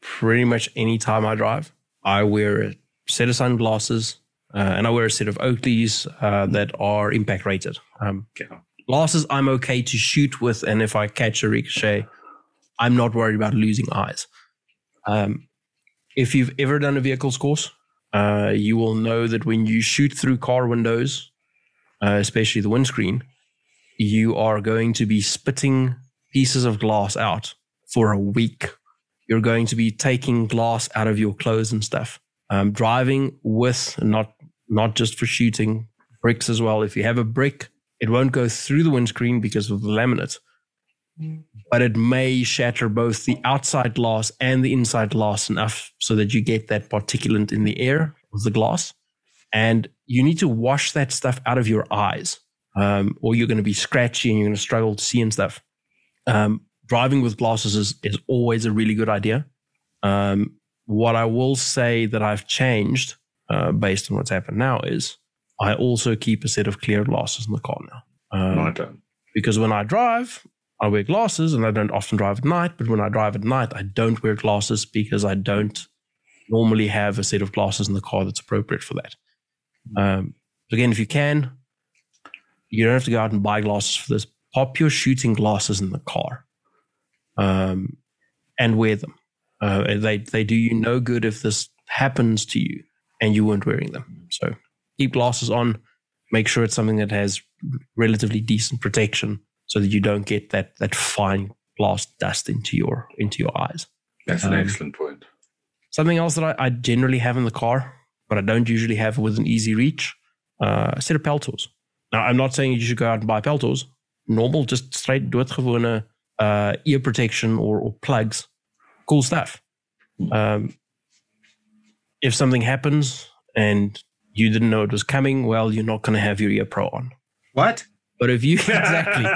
pretty much any time I drive, I wear a set of sunglasses uh, and I wear a set of Oakleys uh, that are impact rated. Um, Yeah. glasses I'm okay to shoot with, and if I catch a ricochet, I'm not worried about losing eyes. Um, if you've ever done a vehicles course, uh, you will know that when you shoot through car windows, uh, especially the windscreen, you are going to be spitting pieces of glass out for a week. You're going to be taking glass out of your clothes and stuff. Um, driving with not not just for shooting bricks as well. If you have a brick, it won't go through the windscreen because of the laminate, but it may shatter both the outside glass and the inside glass enough so that you get that particulate in the air of the glass. And you need to wash that stuff out of your eyes, um, or you're going to be scratchy and you're going to struggle to see and stuff. Um, driving with glasses is, is always a really good idea. Um, what I will say that I've changed uh, based on what's happened now is I also keep a set of clear glasses in the car now. Um, Nighttime. because when I drive, I wear glasses and I don't often drive at night. But when I drive at night, I don't wear glasses because I don't normally have a set of glasses in the car that's appropriate for that. Um, again, if you can, you don't have to go out and buy glasses for this. Pop your shooting glasses in the car um, and wear them. Uh, they, they do you no good if this happens to you and you weren't wearing them. So keep glasses on. Make sure it's something that has relatively decent protection so that you don't get that that fine glass dust into your into your eyes. That's an Um, excellent point. Something else that I, I generally have in the car, but I don't usually have within easy reach, uh, a set of Peltors. Now, I'm not saying you should go out and buy Peltors. Normal, just straight doodgewone uh, ear protection or, or plugs. Cool stuff. Um, if something happens and you didn't know it was coming, well, you're not going to have your ear pro on. What? But if you exactly,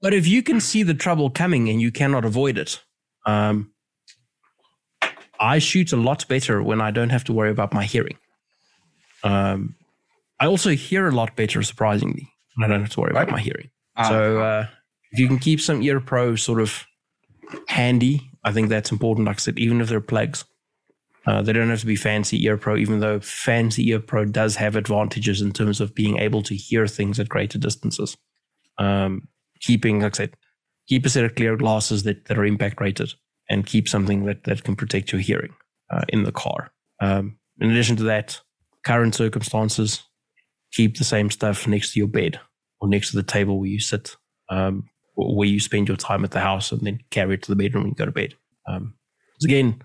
but if you can see the trouble coming and you cannot avoid it, um, I shoot a lot better when I don't have to worry about my hearing. Um, I also hear a lot better, surprisingly, when I don't have to worry about my hearing. Ah, so uh, if you can keep some ear pro sort of handy, I think that's important. Like I said, even if they're plugs, uh, they don't have to be fancy ear pro. Even though fancy ear pro does have advantages in terms of being able to hear things at greater distances. Um, keeping, like I said, keep a set of clear glasses that, that are impact rated, and keep something that that can protect your hearing uh, in the car. Um, in addition to that, current circumstances, keep the same stuff next to your bed or next to the table where you sit, um, where you spend your time at the house, and then carry it to the bedroom and go to bed. Um, again,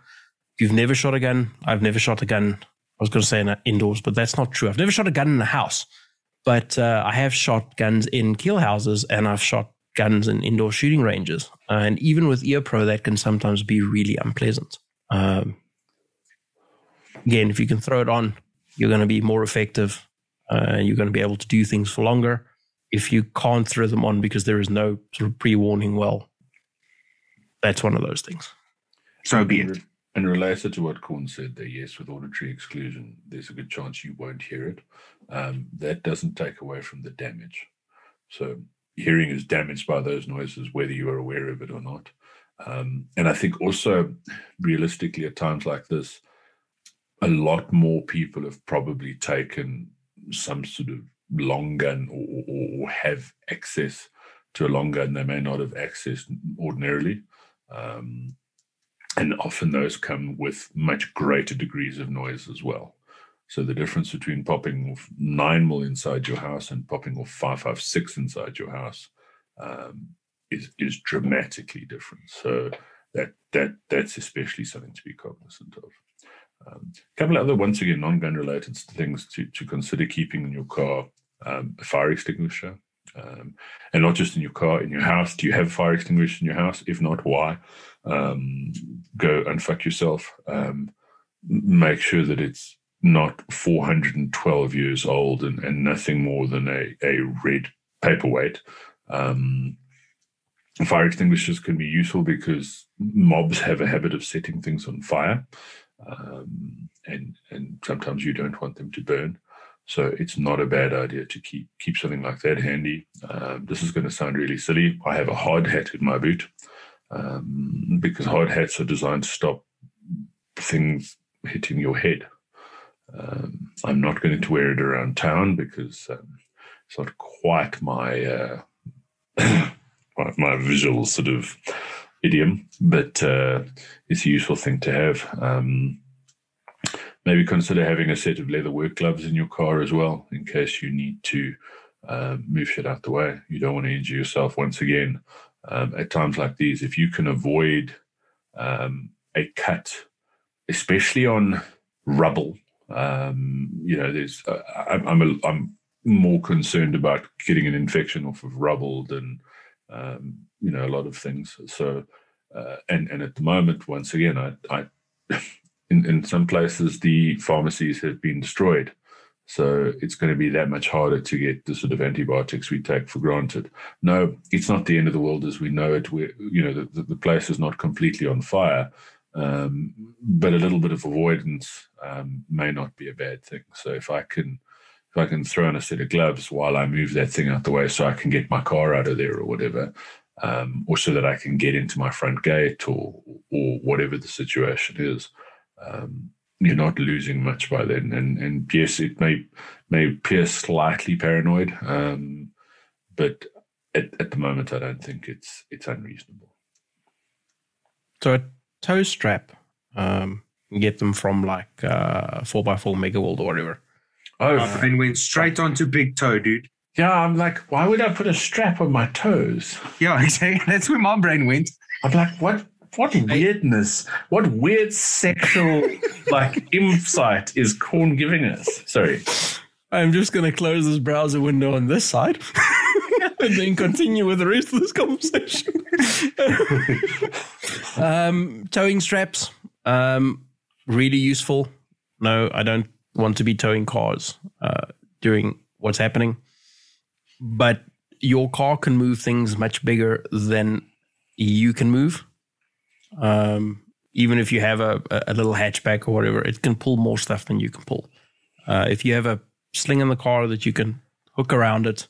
you've never shot a gun, I've never shot a gun. I was going to say in, indoors, but that's not true. I've never shot a gun in a house, but uh, I have shot guns in kill houses and I've shot guns in indoor shooting ranges. and even with ear pro, that can sometimes be really unpleasant. Um, again, if you can throw it on, you're going to be more effective. Uh, you're going to be able to do things for longer. If you can't throw them on because there is no sort of pre warning, well, that's one of those things. So be it. And related to what Corn said there, yes, with auditory exclusion, there's a good chance you won't hear it. Um, that doesn't take away from the damage. So hearing is damaged by those noises, whether you are aware of it or not. Um, and I think also, realistically, at times like this, a lot more people have probably taken some sort of long gun or, or, or have access to a long gun they may not have accessed ordinarily. Um, and often those come with much greater degrees of noise as well. So the difference between popping off nine mil inside your house and popping off five five six inside your house um, is is dramatically different. So that that that's especially something to be cognizant of. Um, a couple of other, once again, non-gun related things to, to consider keeping in your car: um, a fire extinguisher, um, and not just in your car, in your house. Do you have fire extinguishers in your house? If not, why? Um, go and fuck yourself. Um, make sure that it's not 412 years old and, and nothing more than a, a red paperweight. Um, fire extinguishers can be useful because mobs have a habit of setting things on fire. Um, and and sometimes you don't want them to burn. So it's not a bad idea to keep keep something like that handy. Um, this is going to sound really silly. I have a hard hat in my boot um, because hard hats are designed to stop things hitting your head. Um, I'm not going to wear it around town because um, it's not quite my, uh, my visual sort of idiom, but uh, it's a useful thing to have. Um, maybe consider having a set of leather work gloves in your car as well, in case you need to uh, move shit out the way. You don't want to injure yourself once again. Um, at times like these, if you can avoid um, a cut, especially on rubble, um, you know, there's uh, I'm I'm, a, I'm more concerned about getting an infection off of rubble than um, you know a lot of things. So uh, and and at the moment, once again, I, I in in some places the pharmacies have been destroyed. So it's going to be that much harder to get the sort of antibiotics we take for granted. No, it's not the end of the world as we know it. We, you know, the, the place is not completely on fire, um, but a little bit of avoidance um, may not be a bad thing. So if I can, if I can throw on a set of gloves while I move that thing out the way, so I can get my car out of there or whatever, um, or so that I can get into my front gate or or whatever the situation is. Um, you're not losing much by then. And and yes, it may may appear slightly paranoid, um, but at, at the moment, I don't think it's it's unreasonable. So a toe strap, um, get them from like uh, 4x4 Mega World or whatever. Oh, My brain went straight onto big toe, dude. yeah. I'm like, why would I put a strap on my toes? Yeah, exactly. That's where my brain went. I'm like, what? What weirdness? What weird sexual like insight is Corn giving us? Sorry. I'm just going to close this browser window on this side and then continue with the rest of this conversation. um, towing straps, um, really useful. No, I don't want to be towing cars uh, during what's happening, but your car can move things much bigger than you can move. Um, even if you have a, a little hatchback or whatever, it can pull more stuff than you can pull. Uh, if you have a sling in the car that you can hook around it,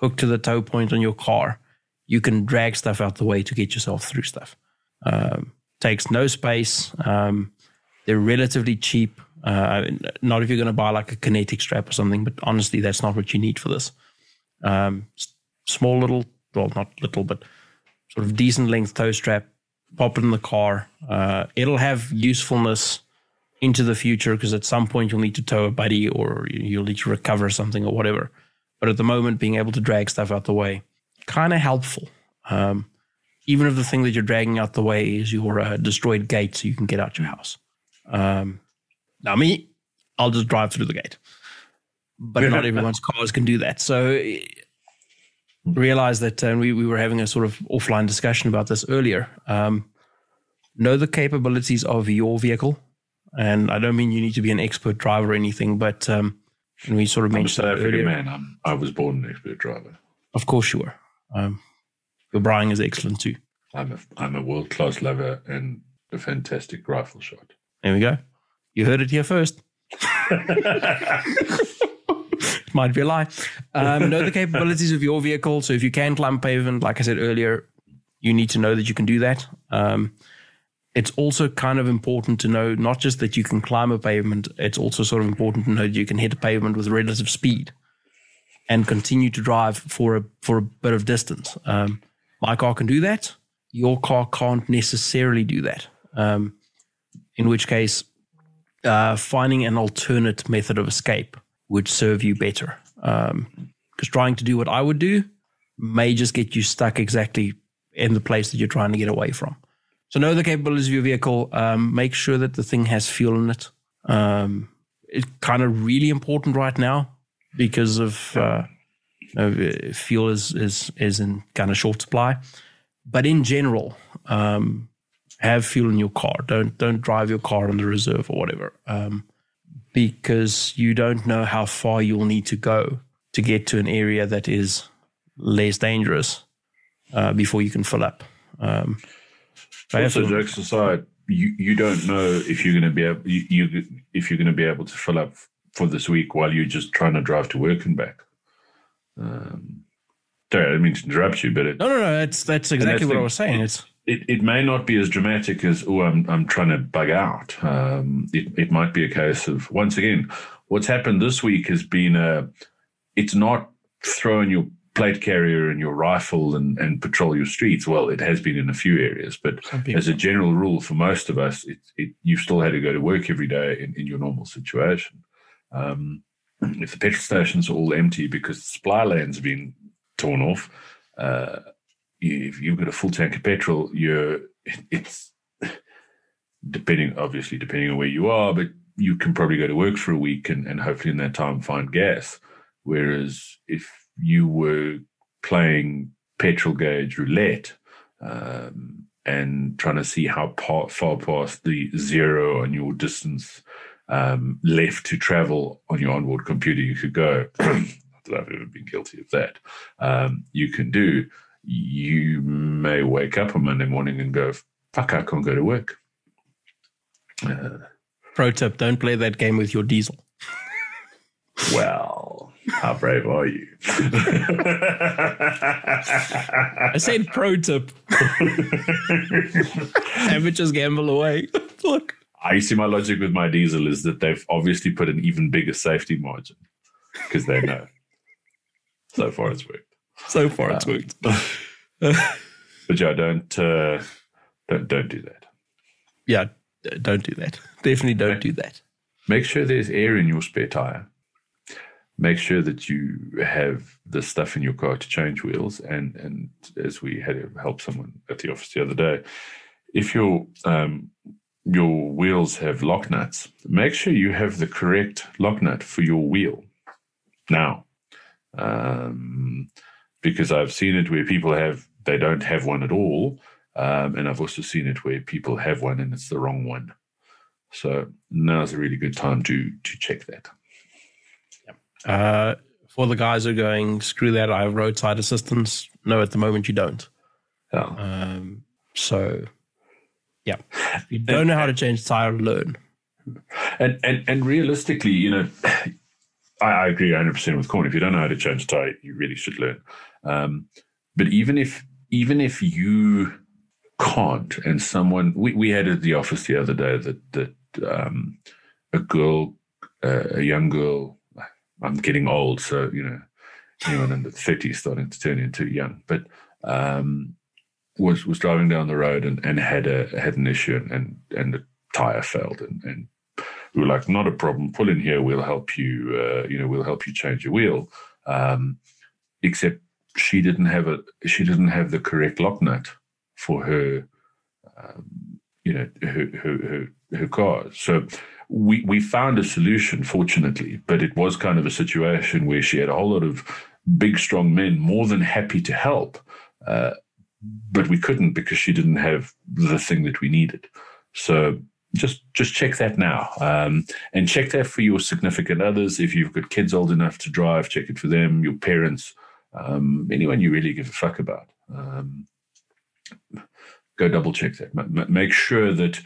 hook to the tow point on your car, you can drag stuff out the way to get yourself through stuff. Um, takes no space. Um, they're relatively cheap. Uh, not if you're going to buy like a kinetic strap or something, but honestly, that's not what you need for this. Um, small little, well, not little, but sort of decent length tow strap. Pop it in the car. Uh, it'll have usefulness into the future because at some point you'll need to tow a buddy or you'll need to recover something or whatever. But at the moment, being able to drag stuff out the way, kind of helpful. Um, even if the thing that you're dragging out the way is your uh, destroyed gate so you can get out your house. Um, now, me, I'll just drive through the gate. But not everyone's cars can do that. So realize that, and we, we were having a sort of offline discussion about this earlier. Um, know the capabilities of your vehicle. And I don't mean you need to be an expert driver or anything, but um, and we sort of I'm a mentioned South that African earlier. man. I'm, I was born an expert driver. Of course you were. Um, your Brian is excellent too. I'm a I'm a world class lover and a fantastic rifle shot. There we go. You heard it here first. Might be a lie. Um, know the capabilities of your vehicle. So if you can climb pavement, like I said earlier, you need to know that you can do that. Um, it's also kind of important to know not just that you can climb a pavement, it's also sort of important to know that you can hit a pavement with relative speed and continue to drive for a for a bit of distance. Um, my car can do that. Your car can't necessarily do that. Um, in which case, uh, finding an alternate method of escape would serve you better. Because trying to do what I would do may just get you stuck exactly in the place that you're trying to get away from. So know the capabilities of your vehicle. Um, make sure that the thing has fuel in it. Um, it's kind of really important right now because of uh, you know, fuel is is is in kind of short supply. But in general, um, have fuel in your car. Don't don't drive your car on the reserve or whatever, um, because you don't know how far you'll need to go to get to an area that is less dangerous uh, before you can fill up. Um, Also, jokes aside, you, you don't know if you're going to be able you, you if you're going to be able to fill up for this week while you're just trying to drive to work and back. Um, sorry, I didn't mean to interrupt you, but it, no, no, no. That's that's exactly that's what I was saying. It's it, it may not be as dramatic as oh I'm I'm trying to bug out. Um, it it might be a case of once again, what's happened this week has been a. It's not throwing your plate carrier and your rifle and, and patrol your streets. Well, it has been in a few areas, but as a general rule for most of us, it, it you've still had to go to work every day in, in your normal situation. Um, if the petrol stations are all empty because the supply lane's been torn off, uh, if you've got a full tank of petrol, you're it's depending obviously depending on where you are, but you can probably go to work for a week and, and hopefully in that time find gas. Whereas if you were playing petrol gauge roulette um, and trying to see how par, far past the zero on your distance um, left to travel on your onboard computer you could go, that I've ever been guilty of that, um, you can do, you may wake up on Monday morning and go, fuck, I can't go to work. Uh, pro tip: don't play that game with your diesel. well, how brave are you? I said pro tip. Amateurs gamble away. Look. I see my logic with my diesel is that they've obviously put an even bigger safety margin because they know. so far, it's worked. So far, it's worked. But yeah, don't uh, don't don't do that. yeah, don't do that. Definitely don't do that. Make sure there's air in your spare tire. Make sure that you have the stuff in your car to change wheels. And and as we had to help someone at the office the other day, if your um, your wheels have lock nuts, make sure you have the correct lock nut for your wheel. Now, um, because I've seen it where people have they don't have one at all, um, and I've also seen it where people have one and it's the wrong one. So now's a really good time to to check that. Uh, for the guys who are going, screw that. I have roadside assistance. No, at the moment you don't. Yeah. Um, so, yeah, if you don't know how to change tire, learn. And and and realistically, you know, I, I agree 100 percent with Corn. If you don't know how to change a tire, you really should learn. Um, but even if even if you can't, and someone we, we had at the office the other day that that um, a girl, uh, a young girl, I'm getting old, so you know, anyone in the 30s starting to turn into young, but um, was was driving down the road and, and had a had an issue and and, and the tire failed and, and we were like, not a problem. Pull in here. We'll help you. Uh, you know, we'll help you change your wheel. Um, except she didn't have a she didn't have the correct lock nut for her. Um, you know, her, her her her car. So we we found a solution, fortunately, but it was kind of a situation where she had a whole lot of big, strong men more than happy to help. Uh, but we couldn't because she didn't have the thing that we needed. So just just check that now um, and check that for your significant others if you've got kids old enough to drive check it for them your parents um, anyone you really give a fuck about. Um, go double check that. M- make sure that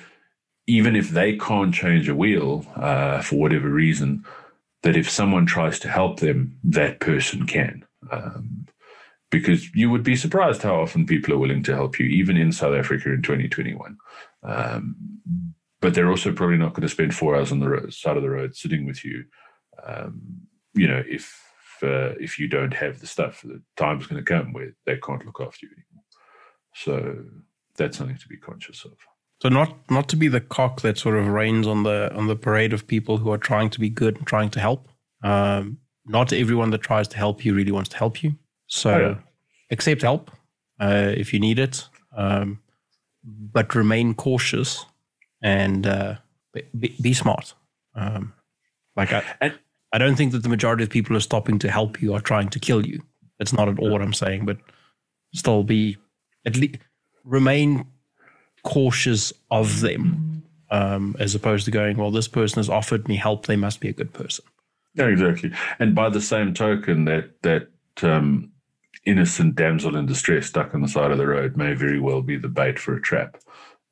even if they can't change a wheel uh, for whatever reason that if someone tries to help them that person can. Um, because you would be surprised how often people are willing to help you even in south africa in 2021 um, but they're also probably not going to spend four hours on the road, side of the road sitting with you. Um, you know, if uh, if you don't have the stuff, the time's going to come where they can't look after you anymore. So that's something to be conscious of. So not not to be the cock that sort of reigns on the on the parade of people who are trying to be good and trying to help. Um, not everyone that tries to help you really wants to help you. So oh, yeah. accept help uh, if you need it, um, but remain cautious and uh, be, be, smart. Um, like I, and, I don't think that the majority of people are stopping to help you or trying to kill you. That's not at all what I'm saying, but still be at least remain cautious of them, um, as opposed to going, well, this person has offered me help; they must be a good person. Yeah, exactly. And by the same token, that that um, innocent damsel in distress stuck on the side of the road may very well be the bait for a trap.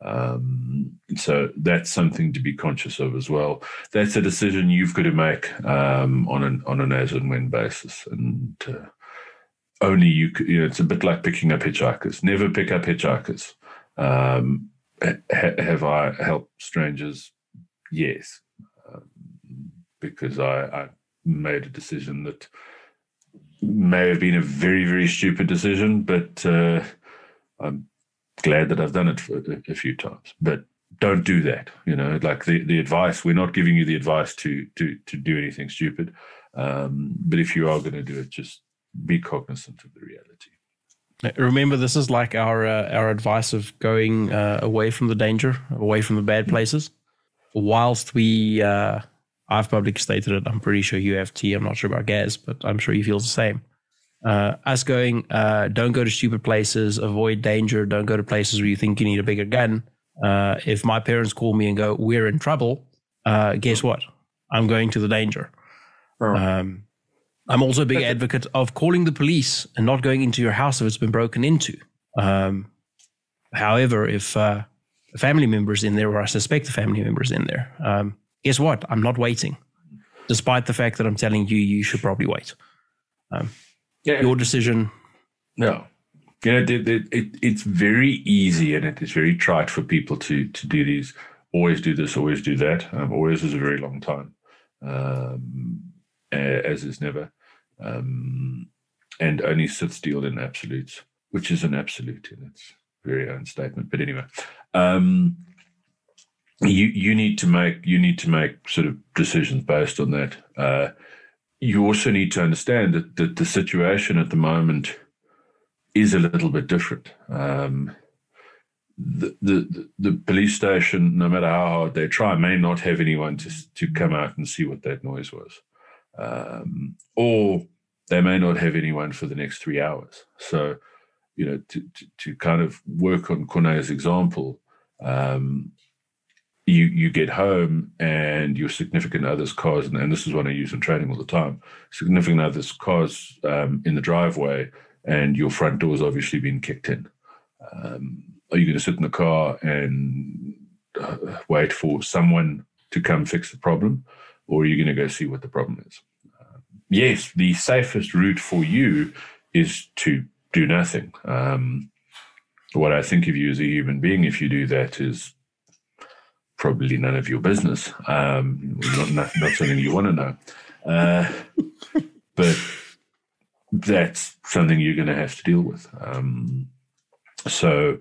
Um, so that's something to be conscious of as well. That's a decision you've got to make um, on an on an as and when basis, and uh, only you. You know, it's a bit like picking up hitchhikers. Never pick up hitchhikers. Um, ha- have I helped strangers? Yes, um, because I, I made a decision that may have been a very very stupid decision, but uh, I'm glad that I've done it a, a few times. But don't do that. You know, like the, the advice, we're not giving you the advice to to to do anything stupid. Um, but if you are going to do it, just be cognizant of the reality. Remember, this is like our uh, our advice of going uh, away from the danger, away from the bad places. Whilst we, uh, I've publicly stated it. I'm pretty sure you have T. I'm not sure about Gaz, but I'm sure he feels the same uh, us going, uh, don't go to stupid places, avoid danger, don't go to places where you think you need a bigger gun. Uh, if my parents call me and go, we're in trouble, uh, guess what? I'm going to the danger. Oh. Um, I'm also a big advocate of calling the police and not going into your house if it's been broken into. Um, however, if uh, a family member is in there or I suspect a family member is in there, um, guess what? I'm not waiting, despite the fact that I'm telling you you should probably wait. Yeah. your decision. No. You know, it, it, it, it's very easy and it is very trite for people to to do these. Always do this, always do that. Um, always is a very long time, um, as is never, um, and only sit still in absolutes, which is an absolute in its very own statement. But anyway, um, you you need to make you need to make sort of decisions based on that. Uh, you also need to understand that, that the situation at the moment is a little bit different. Um, the, the the police station, no matter how hard they try, may not have anyone to to come out and see what that noise was, um, or they may not have anyone for the next three hours. So, you know, to to, to kind of work on Corne's example, um, you you get home and your significant other's cars, and, and this is what I use in training all the time. Significant other's cars um, in the driveway, and your front door's obviously been kicked in. Um, are you going to sit in the car and uh, wait for someone to come fix the problem, or are you going to go see what the problem is? Uh, yes, the safest route for you is to do nothing. Um, what I think of you as a human being, if you do that, is probably none of your business. Um, not, not, not, something you want to know. Uh, but that's something you're going to have to deal with. Um, so,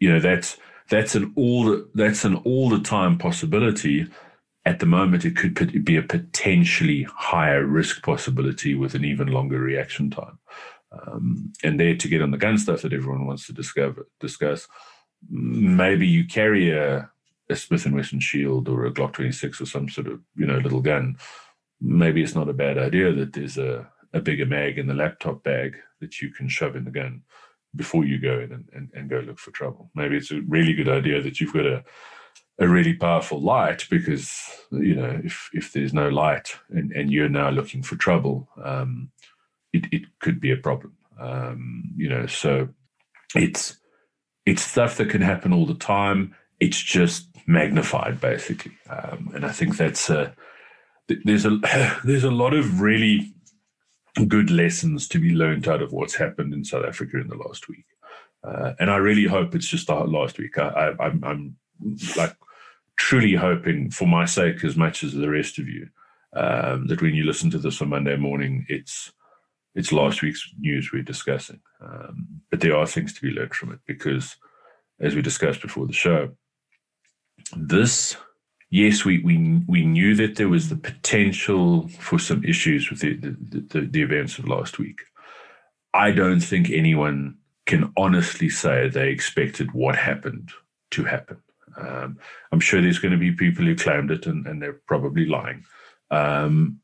you know, that's that's an all that's an all the time possibility. At the moment, it could be a potentially higher risk possibility with an even longer reaction time. Um, and there to get on the gun stuff that everyone wants to discover, discuss. Maybe you carry a, a Smith and Wesson Shield or a Glock 26 or some sort of you know little gun. Maybe it's not a bad idea that there's a, a bigger mag in the laptop bag that you can shove in the gun before you go in and, and, and go look for trouble. Maybe it's a really good idea that you've got a a really powerful light because you know if if there's no light and, and you're now looking for trouble, um, it, it could be a problem. Um, you know, so it's it's stuff that can happen all the time. It's just magnified, basically. Um, and I think that's a there's a there's a lot of really good lessons to be learned out of what's happened in South Africa in the last week. Uh, and I really hope it's just the last week. I, I, I'm, I'm like truly hoping, for my sake as much as the rest of you, um, that when you listen to this on Monday morning, it's it's last week's news we're discussing. Um, but there are things to be learned from it because, as we discussed before the show, this, yes, we, we, we knew that there was the potential for some issues with the, the, the, the events of last week. I don't think anyone can honestly say they expected what happened to happen. Um, I'm sure there's going to be people who claimed it and, and they're probably lying. Um,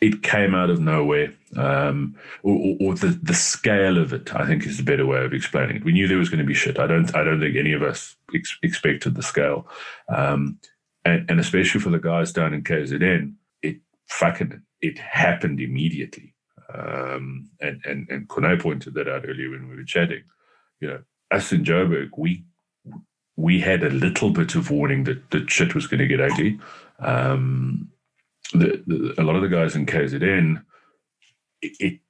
it came out of nowhere, um, or, or, the the scale of it. I think is a better way of explaining it. We knew there was going to be shit. I don't I don't think any of us ex- expected the scale, um, and, and especially for the guys down in KZN, it fucking it happened immediately. Um, and and and Corne pointed that out earlier when we were chatting. You know, us in Joburg, we we had a little bit of warning that that shit was going to get ugly. Um, the, the, a lot of the guys in KZN, it, it,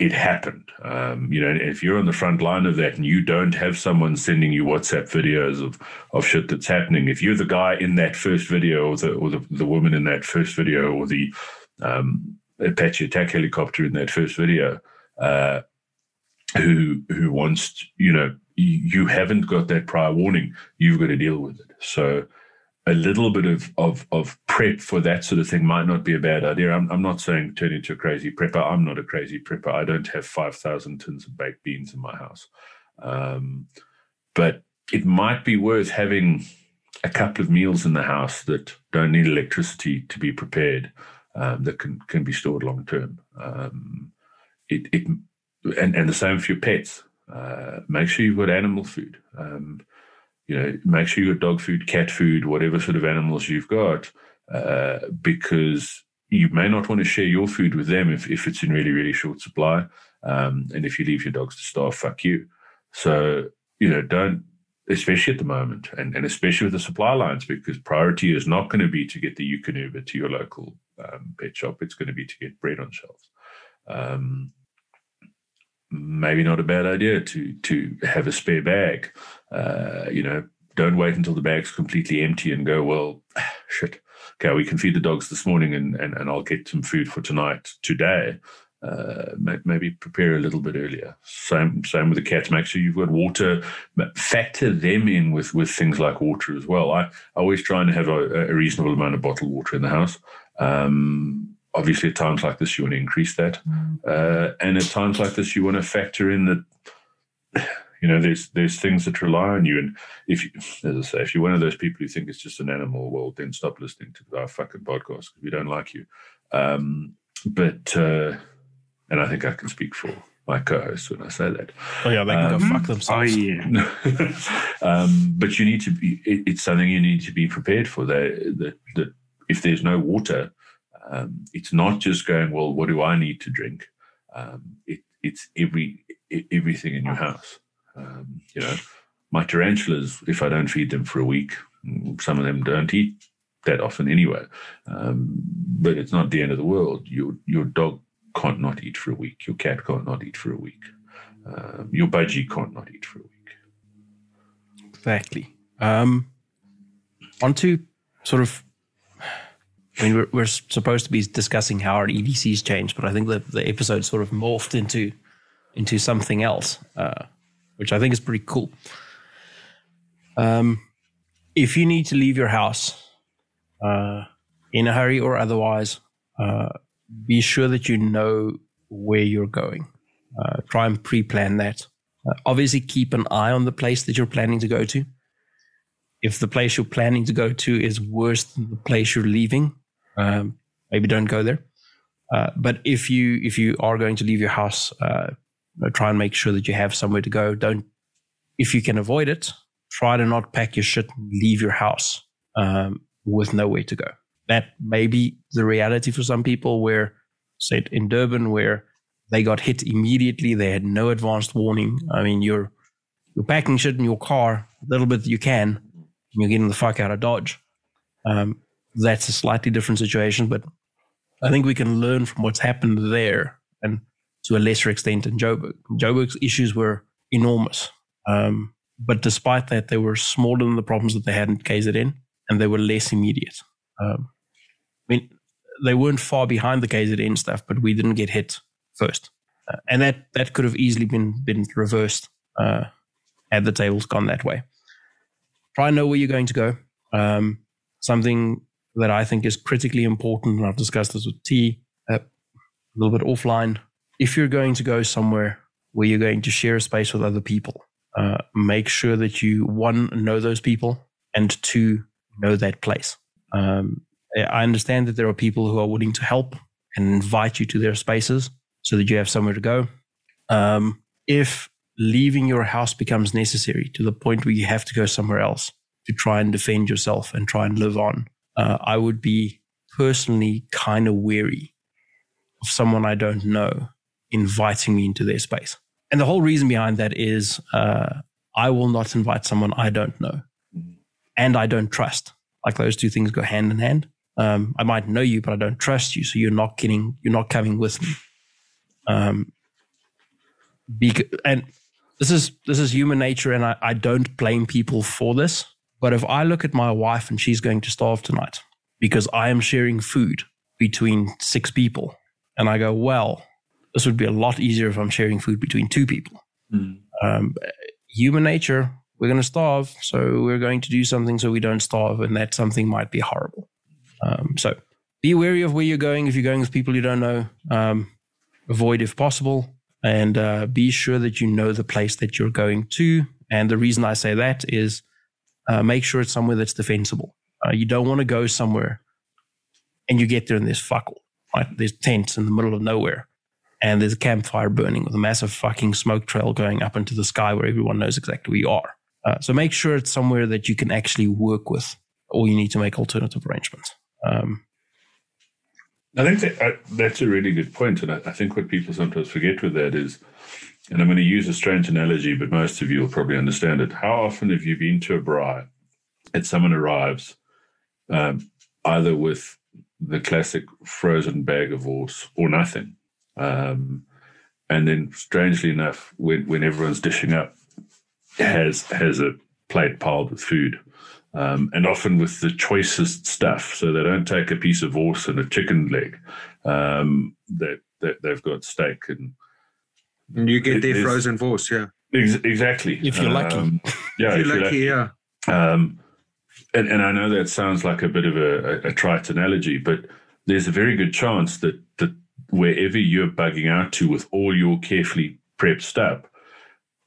it happened. Um, you know, if you're on the front line of that and you don't have someone sending you WhatsApp videos of, of shit that's happening, if you're the guy in that first video or the, or the, the woman in that first video or the um, Apache attack helicopter in that first video, uh, who who wants, you know, you, you haven't got that prior warning, you've got to deal with it. So a little bit of, of, of prep for that sort of thing might not be a bad idea. I'm, I'm not saying turn into a crazy prepper. I'm not a crazy prepper. I don't have 5,000 tins of baked beans in my house. Um, but it might be worth having a couple of meals in the house that don't need electricity to be prepared, um, that can, can be stored long term. Um, it, it, and, and the same for your pets. Uh, make sure you've got animal food. Um, you know, make sure you've got dog food, cat food, whatever sort of animals you've got, uh, because you may not want to share your food with them if, if it's in really, really short supply. Um, and if you leave your dogs to starve, fuck you. So, you know, don't, especially at the moment, and, and especially with the supply lines, because priority is not going to be to get the Yukon Uber to your local um, pet shop. It's going to be to get bread on shelves. Um, maybe not a bad idea to to have a spare bag. Uh, you know, don't wait until the bag's completely empty and go, well, shit. Okay, we can feed the dogs this morning and, and, and I'll get some food for tonight, today. Uh, maybe prepare a little bit earlier. Same same with the cats. Make sure you've got water. Factor them in with with things like water as well. I, I always try and have a, a reasonable amount of bottled water in the house. Um, obviously at times like this you want to increase that mm. uh, and at times like this you want to factor in that you know there's there's things that rely on you and if you as i say if you're one of those people who think it's just an animal well then stop listening to our fucking podcast because we don't like you um, but uh, and i think i can speak for my co-hosts when I say that. Oh yeah, they can Um, go fuck Oh themselves. yeah. um, but you need to be. It, it's something you need to be prepared for. That that, that if there's no water, um, it's not just going. Well, what do I need to drink? Um, it, it's every everything in your house. Um, you know, my tarantulas. If I don't feed them for a week, some of them don't eat that often anyway. Um, but it's not the end of the world. Your your dog can't not eat for a week. Your cat can't not eat for a week. Um, your budgie can't not eat for a week. Exactly. Um, on to sort of, I mean, we're, we're supposed to be discussing how our EDCs changed, but I think the, the episode sort of morphed into into something else, uh, which I think is pretty cool. Um, if you need to leave your house uh, in a hurry or otherwise, uh, be sure that you know where you're going. Uh, try and pre-plan that. Uh, obviously, keep an eye on the place that you're planning to go to. If the place you're planning to go to is worse than the place you're leaving, um, maybe don't go there. Uh, but if you if you are going to leave your house, uh, try and make sure that you have somewhere to go. Don't, if you can avoid it, try to not pack your shit and leave your house um, with nowhere to go. That may be the reality for some people. Where, say, in Durban, where they got hit immediately. They had no advanced warning. I mean, you're you're packing shit in your car a little bit you can, and you're getting the fuck out of Dodge. Um, that's a slightly different situation, but I think we can learn from what's happened there and to a lesser extent in Joburg. Joburg's issues were enormous. Um, but despite that, they were smaller than the problems that they had in KZN and they were less immediate. Um, I mean, they weren't far behind the KZN stuff, but we didn't get hit first. Uh, and that, that could have easily been, been reversed uh, had the tables gone that way. Try and know where you're going to go. Um, something that I think is critically important, and I've discussed this with T uh, a little bit offline. If you're going to go somewhere where you're going to share a space with other people, uh, make sure that you, one, know those people, and two, know that place. Um, I understand that there are people who are willing to help and invite you to their spaces so that you have somewhere to go. Um, if leaving your house becomes necessary to the point where you have to go somewhere else to try and defend yourself and try and live on, uh, I would be personally kind of weary of someone I don't know inviting me into their space. And the whole reason behind that is uh, I will not invite someone I don't know and I don't trust. Like those two things go hand in hand. Um, I might know you, but I don't trust you, so you're not getting, you're not coming with me. Um, bec- and this is this is human nature, and I, I don't blame people for this. But if I look at my wife and she's going to starve tonight because I am sharing food between six people, and I go, well, this would be a lot easier if I'm sharing food between two people. Um, human nature, we're going to starve, so we're going to do something so we don't starve, and that something might be horrible. Um, so be wary of where you're going. If you're going with people you don't know, um, avoid if possible, and uh, be sure that you know the place that you're going to. And the reason I say that is uh, make sure it's somewhere that's defensible. Uh, you don't want to go somewhere and you get there and there's fuck all. Right? There's tents in the middle of nowhere and there's a campfire burning with a massive fucking smoke trail going up into the sky where everyone knows exactly where you are. Uh, so make sure it's somewhere that you can actually work with, or you need to make alternative arrangements. Um, I think that, uh, that's a really good point, and I, I think what people sometimes forget with that is, and I'm going to use a strange analogy, but most of you will probably understand it. How often have you been to a braai and someone arrives, um, either with the classic frozen bag of wors or nothing, um, and then strangely enough, when when everyone's dishing up, has has a plate piled with food um, and often with the choicest stuff. So they don't take a piece of wors and a chicken leg. Um, that that they've got steak and And you get It their is- frozen voice, yeah. ex- exactly. If you're lucky. Um, yeah, If if you're lucky, yeah. Um, and, and I know that sounds like a bit of a, a, a trite analogy, but there's a very good chance that that wherever you're bugging out to with all your carefully prepped stuff,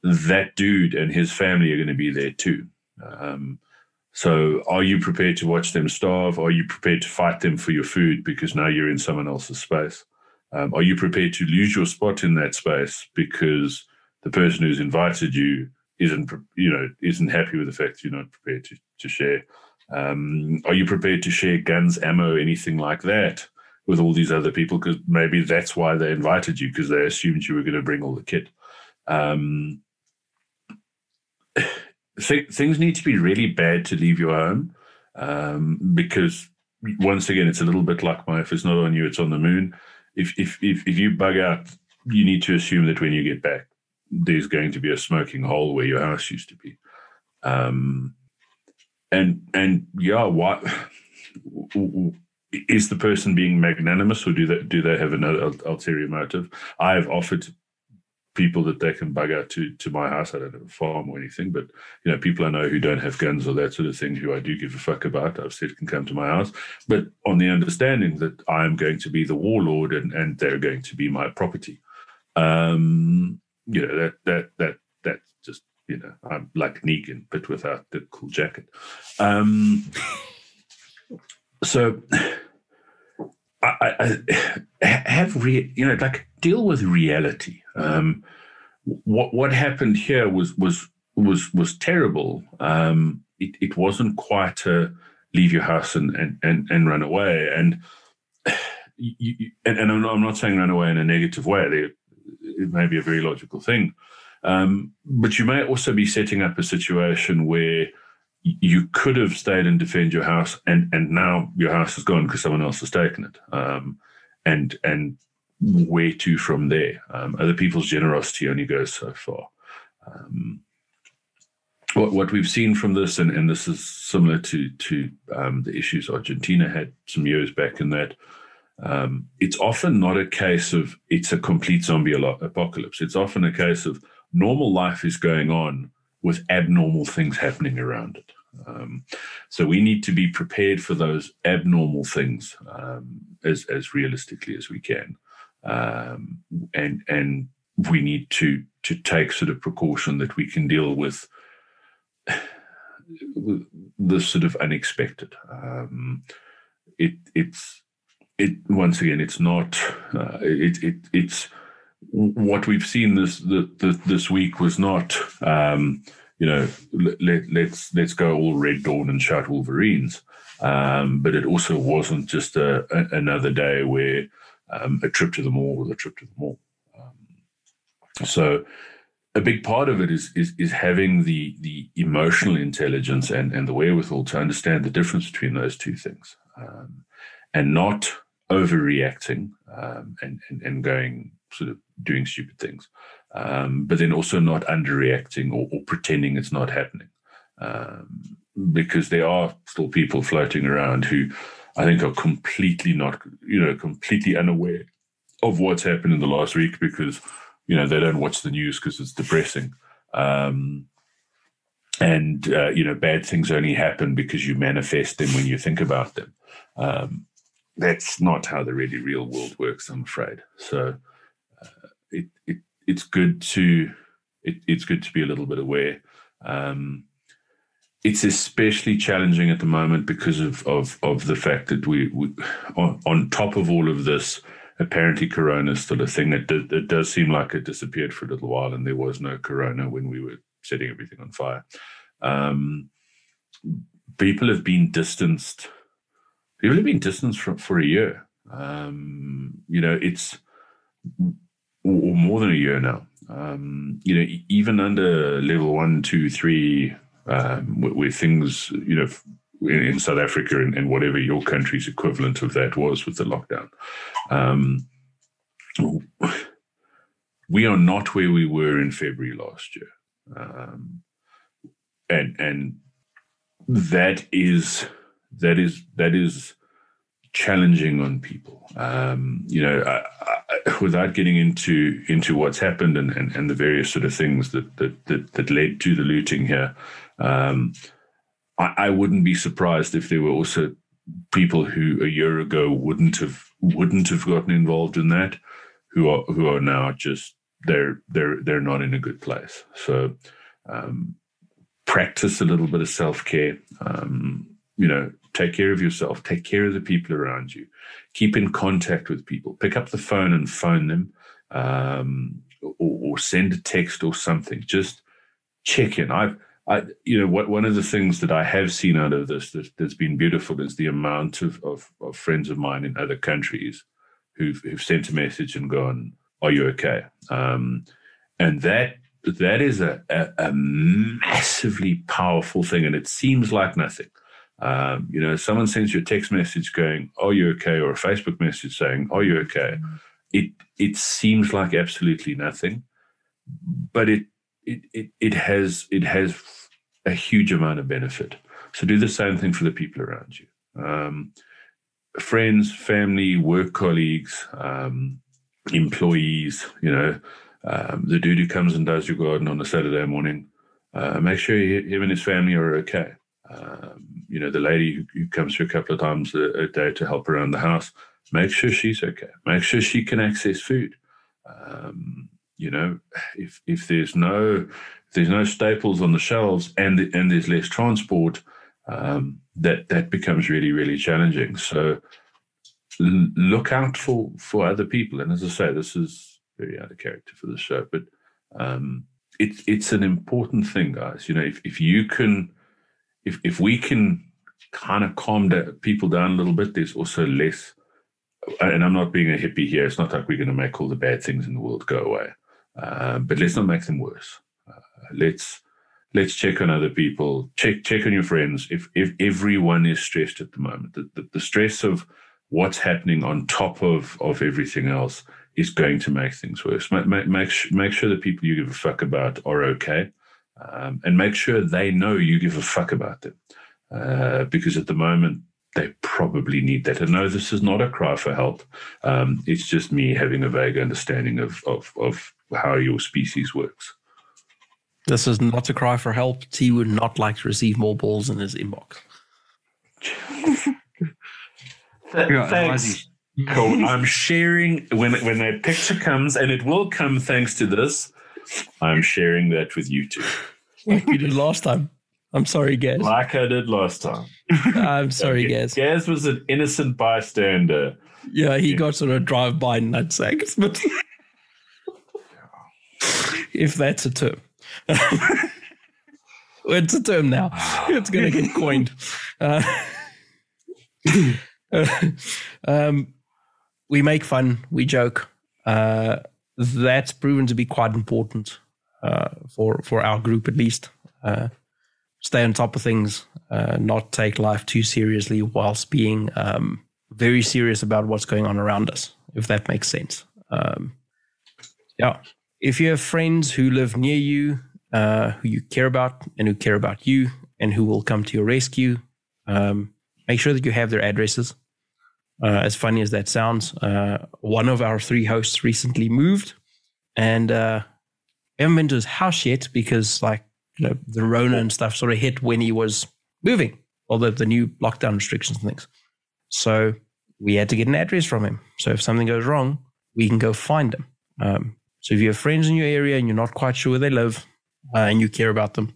that dude and his family are going to be there too. Um, so, are you prepared to watch them starve? Are you prepared to fight them for your food because now you're in someone else's space? Um, are you prepared to lose your spot in that space because the person who's invited you isn't, you know, isn't happy with the fact you're not prepared to, to share? Um, are you prepared to share guns, ammo, anything like that with all these other people? Because maybe that's why they invited you because they assumed you were going to bring all the kit. Um, th- things need to be really bad to leave your home um, because once again, it's a little bit like my if it's not on you, it's on the moon. If if if if you bug out, you need to assume that when you get back, there's going to be a smoking hole where your house used to be. Um, and and yeah, what is the person being magnanimous, or do they do they have an ulterior motive? I have offered people that they can bug out to to my house. I don't have a farm or anything, but you know, people I know who don't have guns or that sort of thing, who I do give a fuck about, I've said can come to my house, but on the understanding that I'm going to be the warlord and and they're going to be my property. Um, you know that that that that's just you know I'm like Negan, but without the cool jacket. Um, so. I, I, have re, you know like deal with reality. Um, what what happened here was was was was terrible. Um, it, it wasn't quite a leave your house and and and, and run away. And, you, and and I'm not, I'm not saying run away in a negative way. It may be a very logical thing, um, but you may also be setting up a situation where you could have stayed and defend your house, and and now your house is gone because someone else has taken it. Um, and and where to from there? Um, other people's generosity only goes so far. Um, what what we've seen from this, and, and this is similar to to um, the issues Argentina had some years back, in that um, it's often not a case of it's a complete zombie apocalypse. It's often a case of normal life is going on with abnormal things happening around it. Um, so we need to be prepared for those abnormal things um, as as realistically as we can, um, and and we need to to take sort of precaution that we can deal with the sort of unexpected. Um, it it's it once again it's not uh, it, it it's what we've seen this the, this week was not um, you know let, let's let's go all red dawn and shout wolverines. Um, but it also wasn't just a, a, another day where um, a trip to the mall was a trip to the mall. Um, so a big part of it is is is having the the emotional intelligence and and the wherewithal to understand the difference between those two things um, and not overreacting um, and, and and going sort of doing stupid things, um, but then also not underreacting or, or pretending it's not happening. Um, because there are still people floating around who I think are completely not, you know, completely unaware of what's happened in the last week because, you know, they don't watch the news because it's depressing. Um, and, uh, you know, bad things only happen because you manifest them when you think about them. Um, that's not how the really real world works, I'm afraid. So, it, it it's good to it, it's good to be a little bit aware. Um, it's especially challenging at the moment because of of of the fact that we, we on, on top of all of this, apparently Corona is still a thing. It, it does seem like it disappeared for a little while, and there was no Corona when we were setting everything on fire. Um, people have been distanced. People have been distanced for, for a year. Um, you know, it's or, or more than a year now. Um, you know, even under level one, two, three, um, where, where, things, you know, in, in South Africa and, and, whatever your country's equivalent of that was with the lockdown, um, we are not where we were in February last year, um, and and that is that is that is challenging on people. Um, you know, I, I, without getting into into what's happened and, and, and the various sort of things that that that, that led to the looting here, um, I, I, wouldn't be surprised if there were also people who a year ago wouldn't have wouldn't have gotten involved in that, who are who are now just they're they're they're not in a good place. So. Um, practice a little bit of self care. Um, you know, take care of yourself, take care of the people around you, keep in contact with people, pick up the phone and phone them, um, or, or, send a text or something. Just check in. I've, I, you know, what, one of the things that I have seen out of this that, has been beautiful is the amount of, of, of friends of mine in other countries who've, who've sent a message and gone, "Are you okay?" Um, and that that is a, a, a, massively powerful thing, and it seems like nothing. Um, you know, someone sends you a text message going, "Are you okay?" or a Facebook message saying, "Are you okay?" Mm-hmm. It it seems like absolutely nothing, but it it it, it has it has a huge amount of benefit. So do the same thing for the people around you. Um, friends, family, work colleagues, um, employees, you know, um, the dude who comes and does your garden on a Saturday morning, uh, make sure he, him and his family are okay. Um, you know, the lady who, who, comes through a couple of times a, a, day to help around the house, make sure she's okay. Make sure she can access food. Um, you know, if if there's no if there's no staples on the shelves and and there's less transport, um, that that becomes really really challenging. So look out for for other people. And as I say, this is very out of character for the show, but um, it's it's an important thing, guys. You know, if if you can, if if we can kind of calm down, people down a little bit, there's also less. And I'm not being a hippie here. It's not like we're going to make all the bad things in the world go away, uh, but let's not make them worse. Uh, let's let's check on other people. Check check on your friends. If if everyone is stressed at the moment, the, the, the stress of what's happening on top of of everything else is going to make things worse. Make, make, make, make sure the people you give a fuck about are okay. Um, and make sure they know you give a fuck about them. Uh, because at the moment, they probably need that. And no, this is not a cry for help. Um, it's just me having a vague understanding of, of, of how your species works. This is not a cry for help. T would not like to receive more balls in his inbox. Th- thanks. Cool. I'm sharing when when that picture comes, and it will come thanks to this. I'm sharing that with you too. Like you did last time. I'm sorry, Gaz. Like I did last time. I'm sorry, Gaz. Gaz was an innocent bystander. Yeah, he yeah. got sort of drive by nutsacks, but if that's a term. it's a term now. It's going to get coined. Uh, um, we make fun, we joke. Uh, that's proven to be quite important uh, for for our group, at least. Uh, stay on top of things, uh, not take life too seriously, whilst being um, very serious about what's going on around us. If that makes sense. Um, yeah. If you have friends who live near you, uh, who you care about, and who care about you, and who will come to your rescue, um, make sure that you have their addresses. Uh, as funny as that sounds, uh, one of our three hosts recently moved, and uh, haven't been to his house yet because, like, you know, the Rona and stuff sort of hit when he was moving, all the, the new lockdown restrictions and things. So we had to get an address from him. So if something goes wrong, we can go find him. Um, so if you have friends in your area and you're not quite sure where they live uh, and you care about them,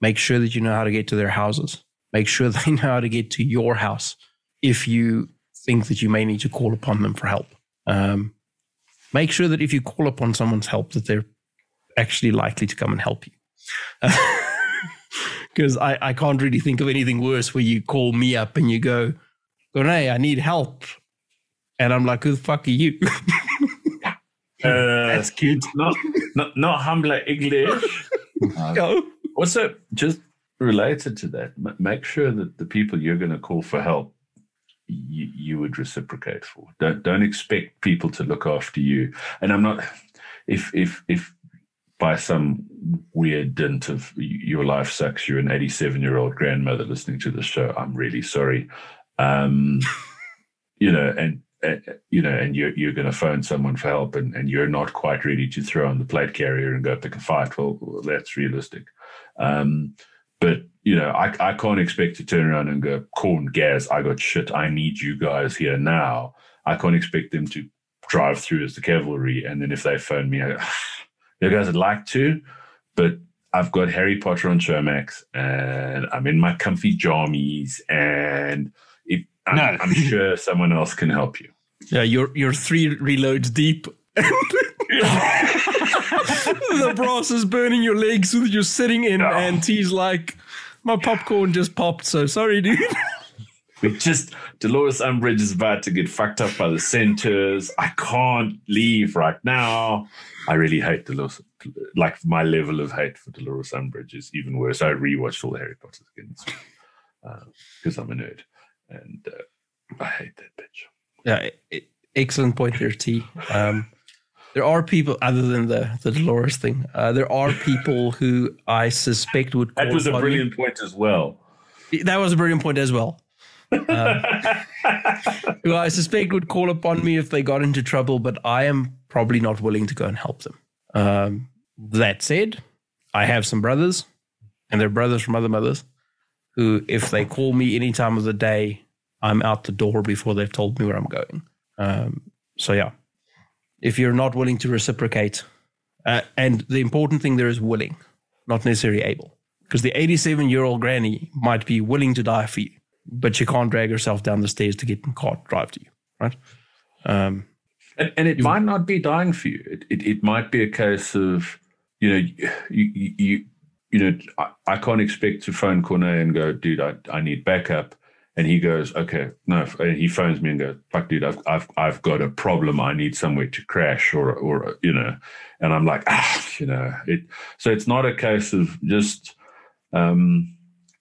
make sure that you know how to get to their houses. Make sure they know how to get to your house if you think that you may need to call upon them for help. Um, make sure that if you call upon someone's help, that they're actually likely to come and help you. Because I, I can't really think of anything worse where you call me up and you go, Hey, I need help. And I'm like, who the fuck are you? uh, That's cute. Not, not, not humble English. no. Also, just related to that, make sure that the people you're going to call for help you, you would reciprocate for. Don't don't expect people to look after you. And I'm not if if if by some weird dint of your life sucks, you're an 87 year old grandmother listening to the show. I'm really sorry. Um, you know, and uh, you know, and you're you're going to phone someone for help, and, and you're not quite ready to throw on the plate carrier and go pick a fight. Well, well that's realistic. Um, but you know, I, I can't expect to turn around and go, corn Gaz, I got shit. I need you guys here now. I can't expect them to drive through as the cavalry. And then if they phone me, I go, you guys would like to, but I've got Harry Potter on Showmax, and I'm in my comfy jammies, and if I'm, No. I'm sure someone else can help you. Yeah, you're you're three reloads deep. the brass is burning your legs with you sitting in, Yeah. and he's like, "My popcorn just popped." So sorry, dude. We just Dolores Umbridge is about to get fucked up by the centaurs. I can't leave right now. I really hate Dolores. Like my level of hate for Dolores Umbridge is even worse. I rewatched all the Harry Potter again because I'm a nerd, and uh, I hate that bitch. Yeah, e- excellent point there, T. Um, there are people other than the the Dolores thing. Uh, there are people who I suspect would. That call was a brilliant point as well. Me. That was a brilliant point as well. Um, who I suspect would call upon me if they got into trouble, but I am probably not willing to go and help them. Um, that said, I have some brothers, and they're brothers from other mothers, who, if they call me any time of the day, I'm out the door before they've told me where I'm going. Um, so yeah, if you're not willing to reciprocate, uh, and the important thing there is willing, not necessarily able, because the 87 year old granny might be willing to die for you, but she can't drag herself down the stairs to get in the car to drive to you, right? Um, And, and it might not be dying for you. It, it, it might be a case of, you know, you, you, you, you know, I, I can't expect to phone Cornet and go, dude, I, I need backup. And he goes, okay, no. And he phones me and goes, fuck, dude, I've, I've, I've got a problem. I need somewhere to crash or, or, you know, and I'm like, ah, you know, it, so it's not a case of just, um,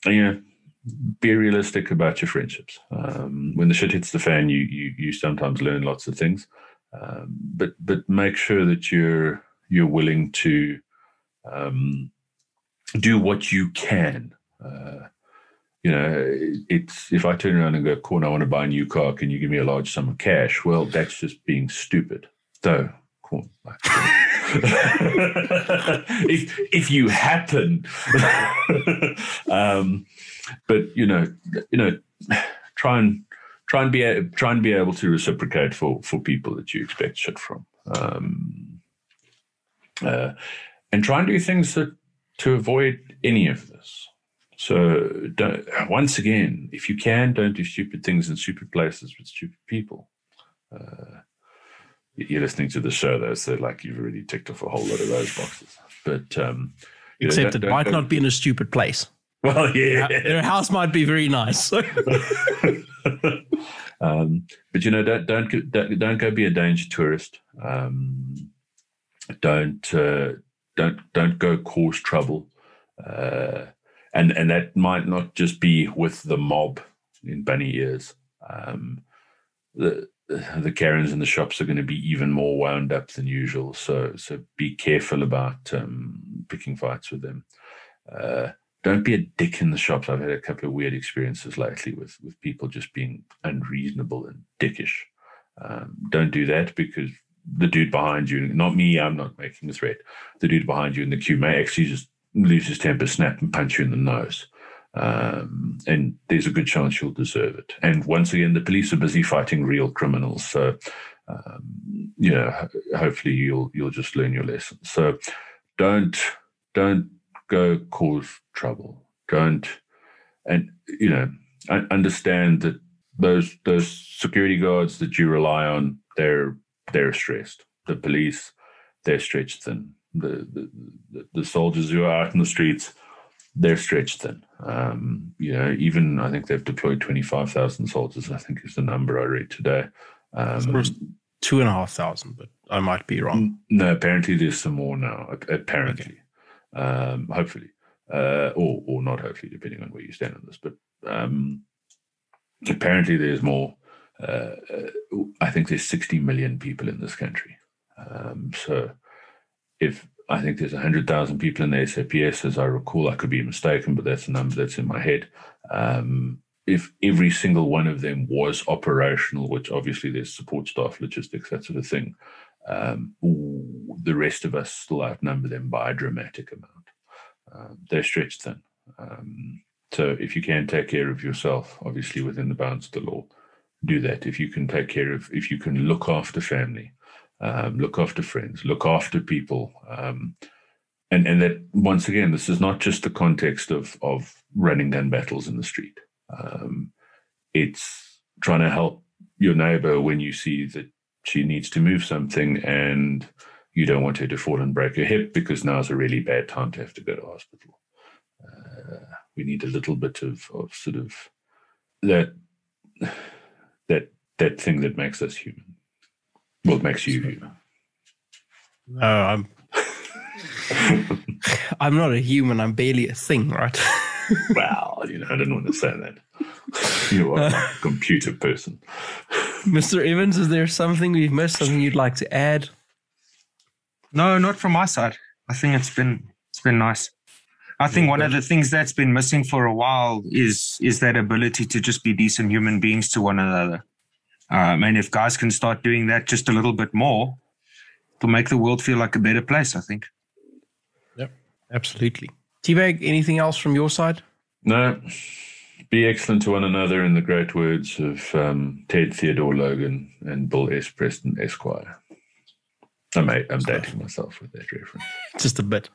you know, be realistic about your friendships. Um, when the shit hits the fan, you, you, you sometimes learn lots of things um, but but make sure that you're you're willing to um, do what you can. Uh, you know, it's if I turn around and go, "Corn, I want to buy a new car. Can you give me a large sum of cash?" Well, that's just being stupid. So, Corn, if if you happen, um, but you know, you know, try and try and be try and be able to reciprocate for for people that you expect shit from, um, uh, and try and do things that to avoid any of this. So don't, once again, if you can, don't do stupid things in stupid places with stupid people. Uh, you're listening to the show, though, so like you've already ticked off a whole lot of those boxes. But um, you know, except don't- it don't might go- not be in a stupid place. Well, yeah. Their house might be very nice. um, but you know, don't don't go- don't, don't go be a danger tourist. Um, don't uh, don't don't go cause trouble, uh, and and that might not just be with the mob in bunny ears. Um, the the Karens in the shops are going to be even more wound up than usual. So so be careful about um, picking fights with them. Uh, don't be a dick in the shops. I've had a couple of weird experiences lately with with people just being unreasonable and dickish. Um, don't do that because the dude behind you, not me, I'm not making a threat. The dude behind you in the queue may actually just lose his temper, snap, and punch you in the nose. Um, and there's a good chance you'll deserve it. And once again, the police are busy fighting real criminals. So, um, you know, hopefully you'll you'll just learn your lesson. So, don't don't go cause trouble. Don't and you know understand that those those security guards that you rely on they're they're stressed. The police they're stretched thin. The the, the, soldiers who are out in the streets they're stretched thin. Um, you know, even I think they've deployed twenty five thousand soldiers. I think is the number I read today. Um, two and a half thousand, but I might be wrong. no, apparently there's some more now. ap- Apparently, um, hopefully, uh, or or not hopefully, depending on where you stand on this. But um, apparently, there's more. Uh, uh, I think there's 60 million people in this country. Um, so, if I think there's 100,000 people in the SAPS, as I recall, I could be mistaken, but that's a number that's in my head. Um, if every single one of them was operational, which obviously there's support staff, logistics, that sort of thing, um, ooh, the rest of us still outnumber them by a dramatic amount. Um, they're stretched thin. Um, so if you can take care of yourself, obviously within the bounds of the law, do that. If you can take care of, if you can look after family, um, look after friends, look after people, um, and and that once again, this is not just the context of of running gun battles in the street. Um, it's trying to help your neighbor when you see that she needs to move something and you don't want her to fall and break her hip because now is a really bad time to have to go to hospital. Uh, we need a little bit of, of sort of that that that thing that makes us human. What makes you human? No, I'm I'm not a human. I'm barely a thing, right? well, you know, I didn't want to say that. You are a computer person. Mr. Evans, is there something we've missed? Something you'd like to add? No, not from my side. I think it's been it's been nice. I think one of the things that's been missing for a while is is that ability to just be decent human beings to one another. Um, and if guys can start doing that just a little bit more, it'll make the world feel like a better place. I think. Yep, absolutely. Teabag, anything else from your side? No. Be excellent to one another in the great words of um, Ted Theodore Logan and Bill S. Preston Esquire. I'm, I'm dating myself with that reference. Just a bit.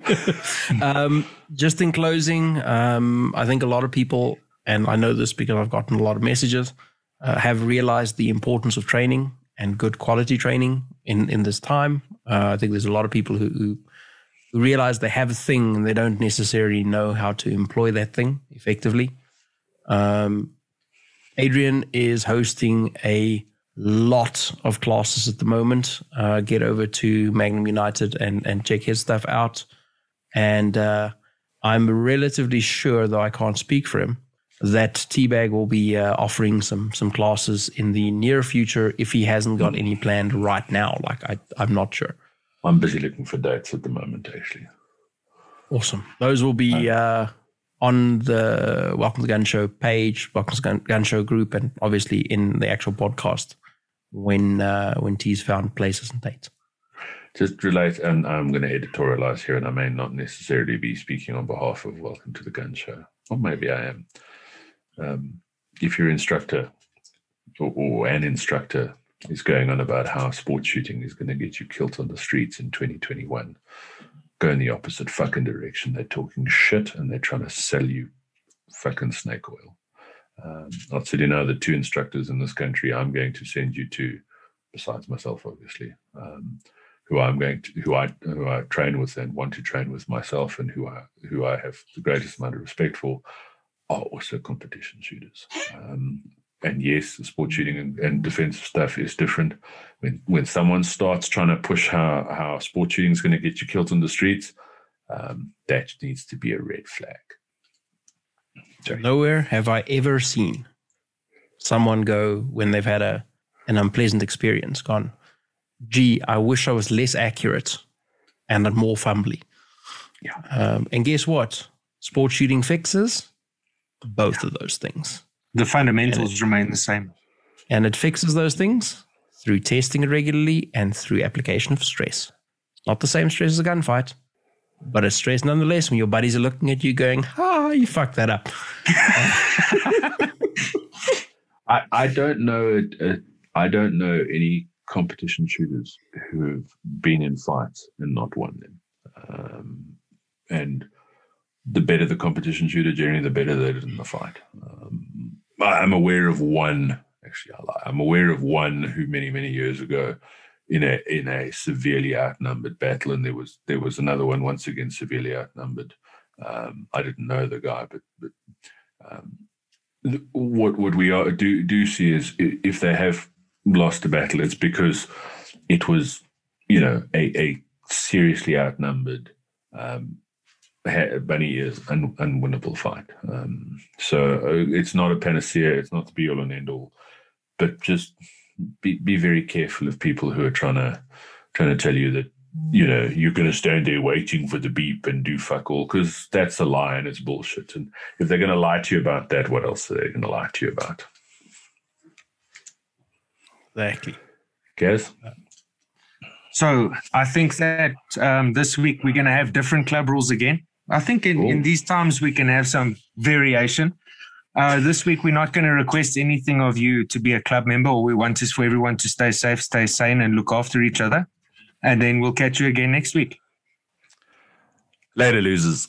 um, just in closing, um, I think a lot of people, and I know this because I've gotten a lot of messages, uh, have realized the importance of training and good quality training in, in this time. Uh, I think there's a lot of people who, who, who realize they have a thing and they don't necessarily know how to employ that thing effectively. Um, Adrian is hosting a lot of classes at the moment. Uh, get over to Magnum United and, and check his stuff out. And uh, I'm relatively sure, though I can't speak for him, that Teabag will be uh, offering some some classes in the near future if he hasn't got any planned right now. Like I, I'm not sure. I'm busy looking for dates at the moment, actually. Awesome. Those will be uh, on the Welcome to the Gun Show page, Welcome to Gun, Gun Show group, and obviously in the actual podcast when uh, when T's found places and dates. Just relate, and I'm going to editorialize here, and I may not necessarily be speaking on behalf of Welcome to the Gun Show, or maybe I am. Um, if your instructor or, or an instructor is going on about how sports shooting is going to get you killed on the streets in 2021, go in the opposite fucking direction. They're talking shit and they're trying to sell you fucking snake oil. Um, I'll tell you now, the two instructors in this country I'm going to send you to, besides myself, obviously, um, who I'm going to, who I who I train with and want to train with myself, and who I who I have the greatest amount of respect for, are also competition shooters. Um, and yes, the sport shooting and, and, defensive stuff is different. When when someone starts trying to push how how sport shooting is going to get you killed on the streets, um, that needs to be a red flag. Sorry. Nowhere have I ever seen someone go when they've had a an unpleasant experience. Gone, gee, I wish I was less accurate and more fumbly. Yeah. Um, and guess what? Sport shooting fixes both yeah. of those things. The fundamentals it, remain the same. And it fixes those things through testing it regularly and through application of stress. Not the same stress as a gunfight, but it's stress nonetheless when your buddies are looking at you going, ah, you fucked that up. I, I don't know. Uh, I don't know any competition shooters who've been in fights and not won them. Um, and the better the competition shooter, generally, the better they did in the fight. Um, I'm aware of one. Actually, I. I'm aware of one who many many years ago, in a in a severely outnumbered battle, and there was there was another one once again severely outnumbered. Um, I didn't know the guy, but but um, what what we are, do do see is if they have lost a battle, it's because it was you know a, a seriously outnumbered um, bunny is an unwinnable fight. Um, so uh, it's not a panacea. It's not the be all and end all, but just be be very careful of people who are trying to trying to tell you that you know you're going to stand there waiting for the beep and do fuck all because that's a lie and it's bullshit. And if they're going to lie to you about that, what else are they going to lie to you about? Exactly. Guess. So I think that um, this week we're going to have different club rules again. I think in, in these times we can have some variation. Uh, this week we're not going to request anything of you to be a club member. All we want is for everyone to stay safe, stay sane, and look after each other. And then we'll catch you again next week. Later, losers.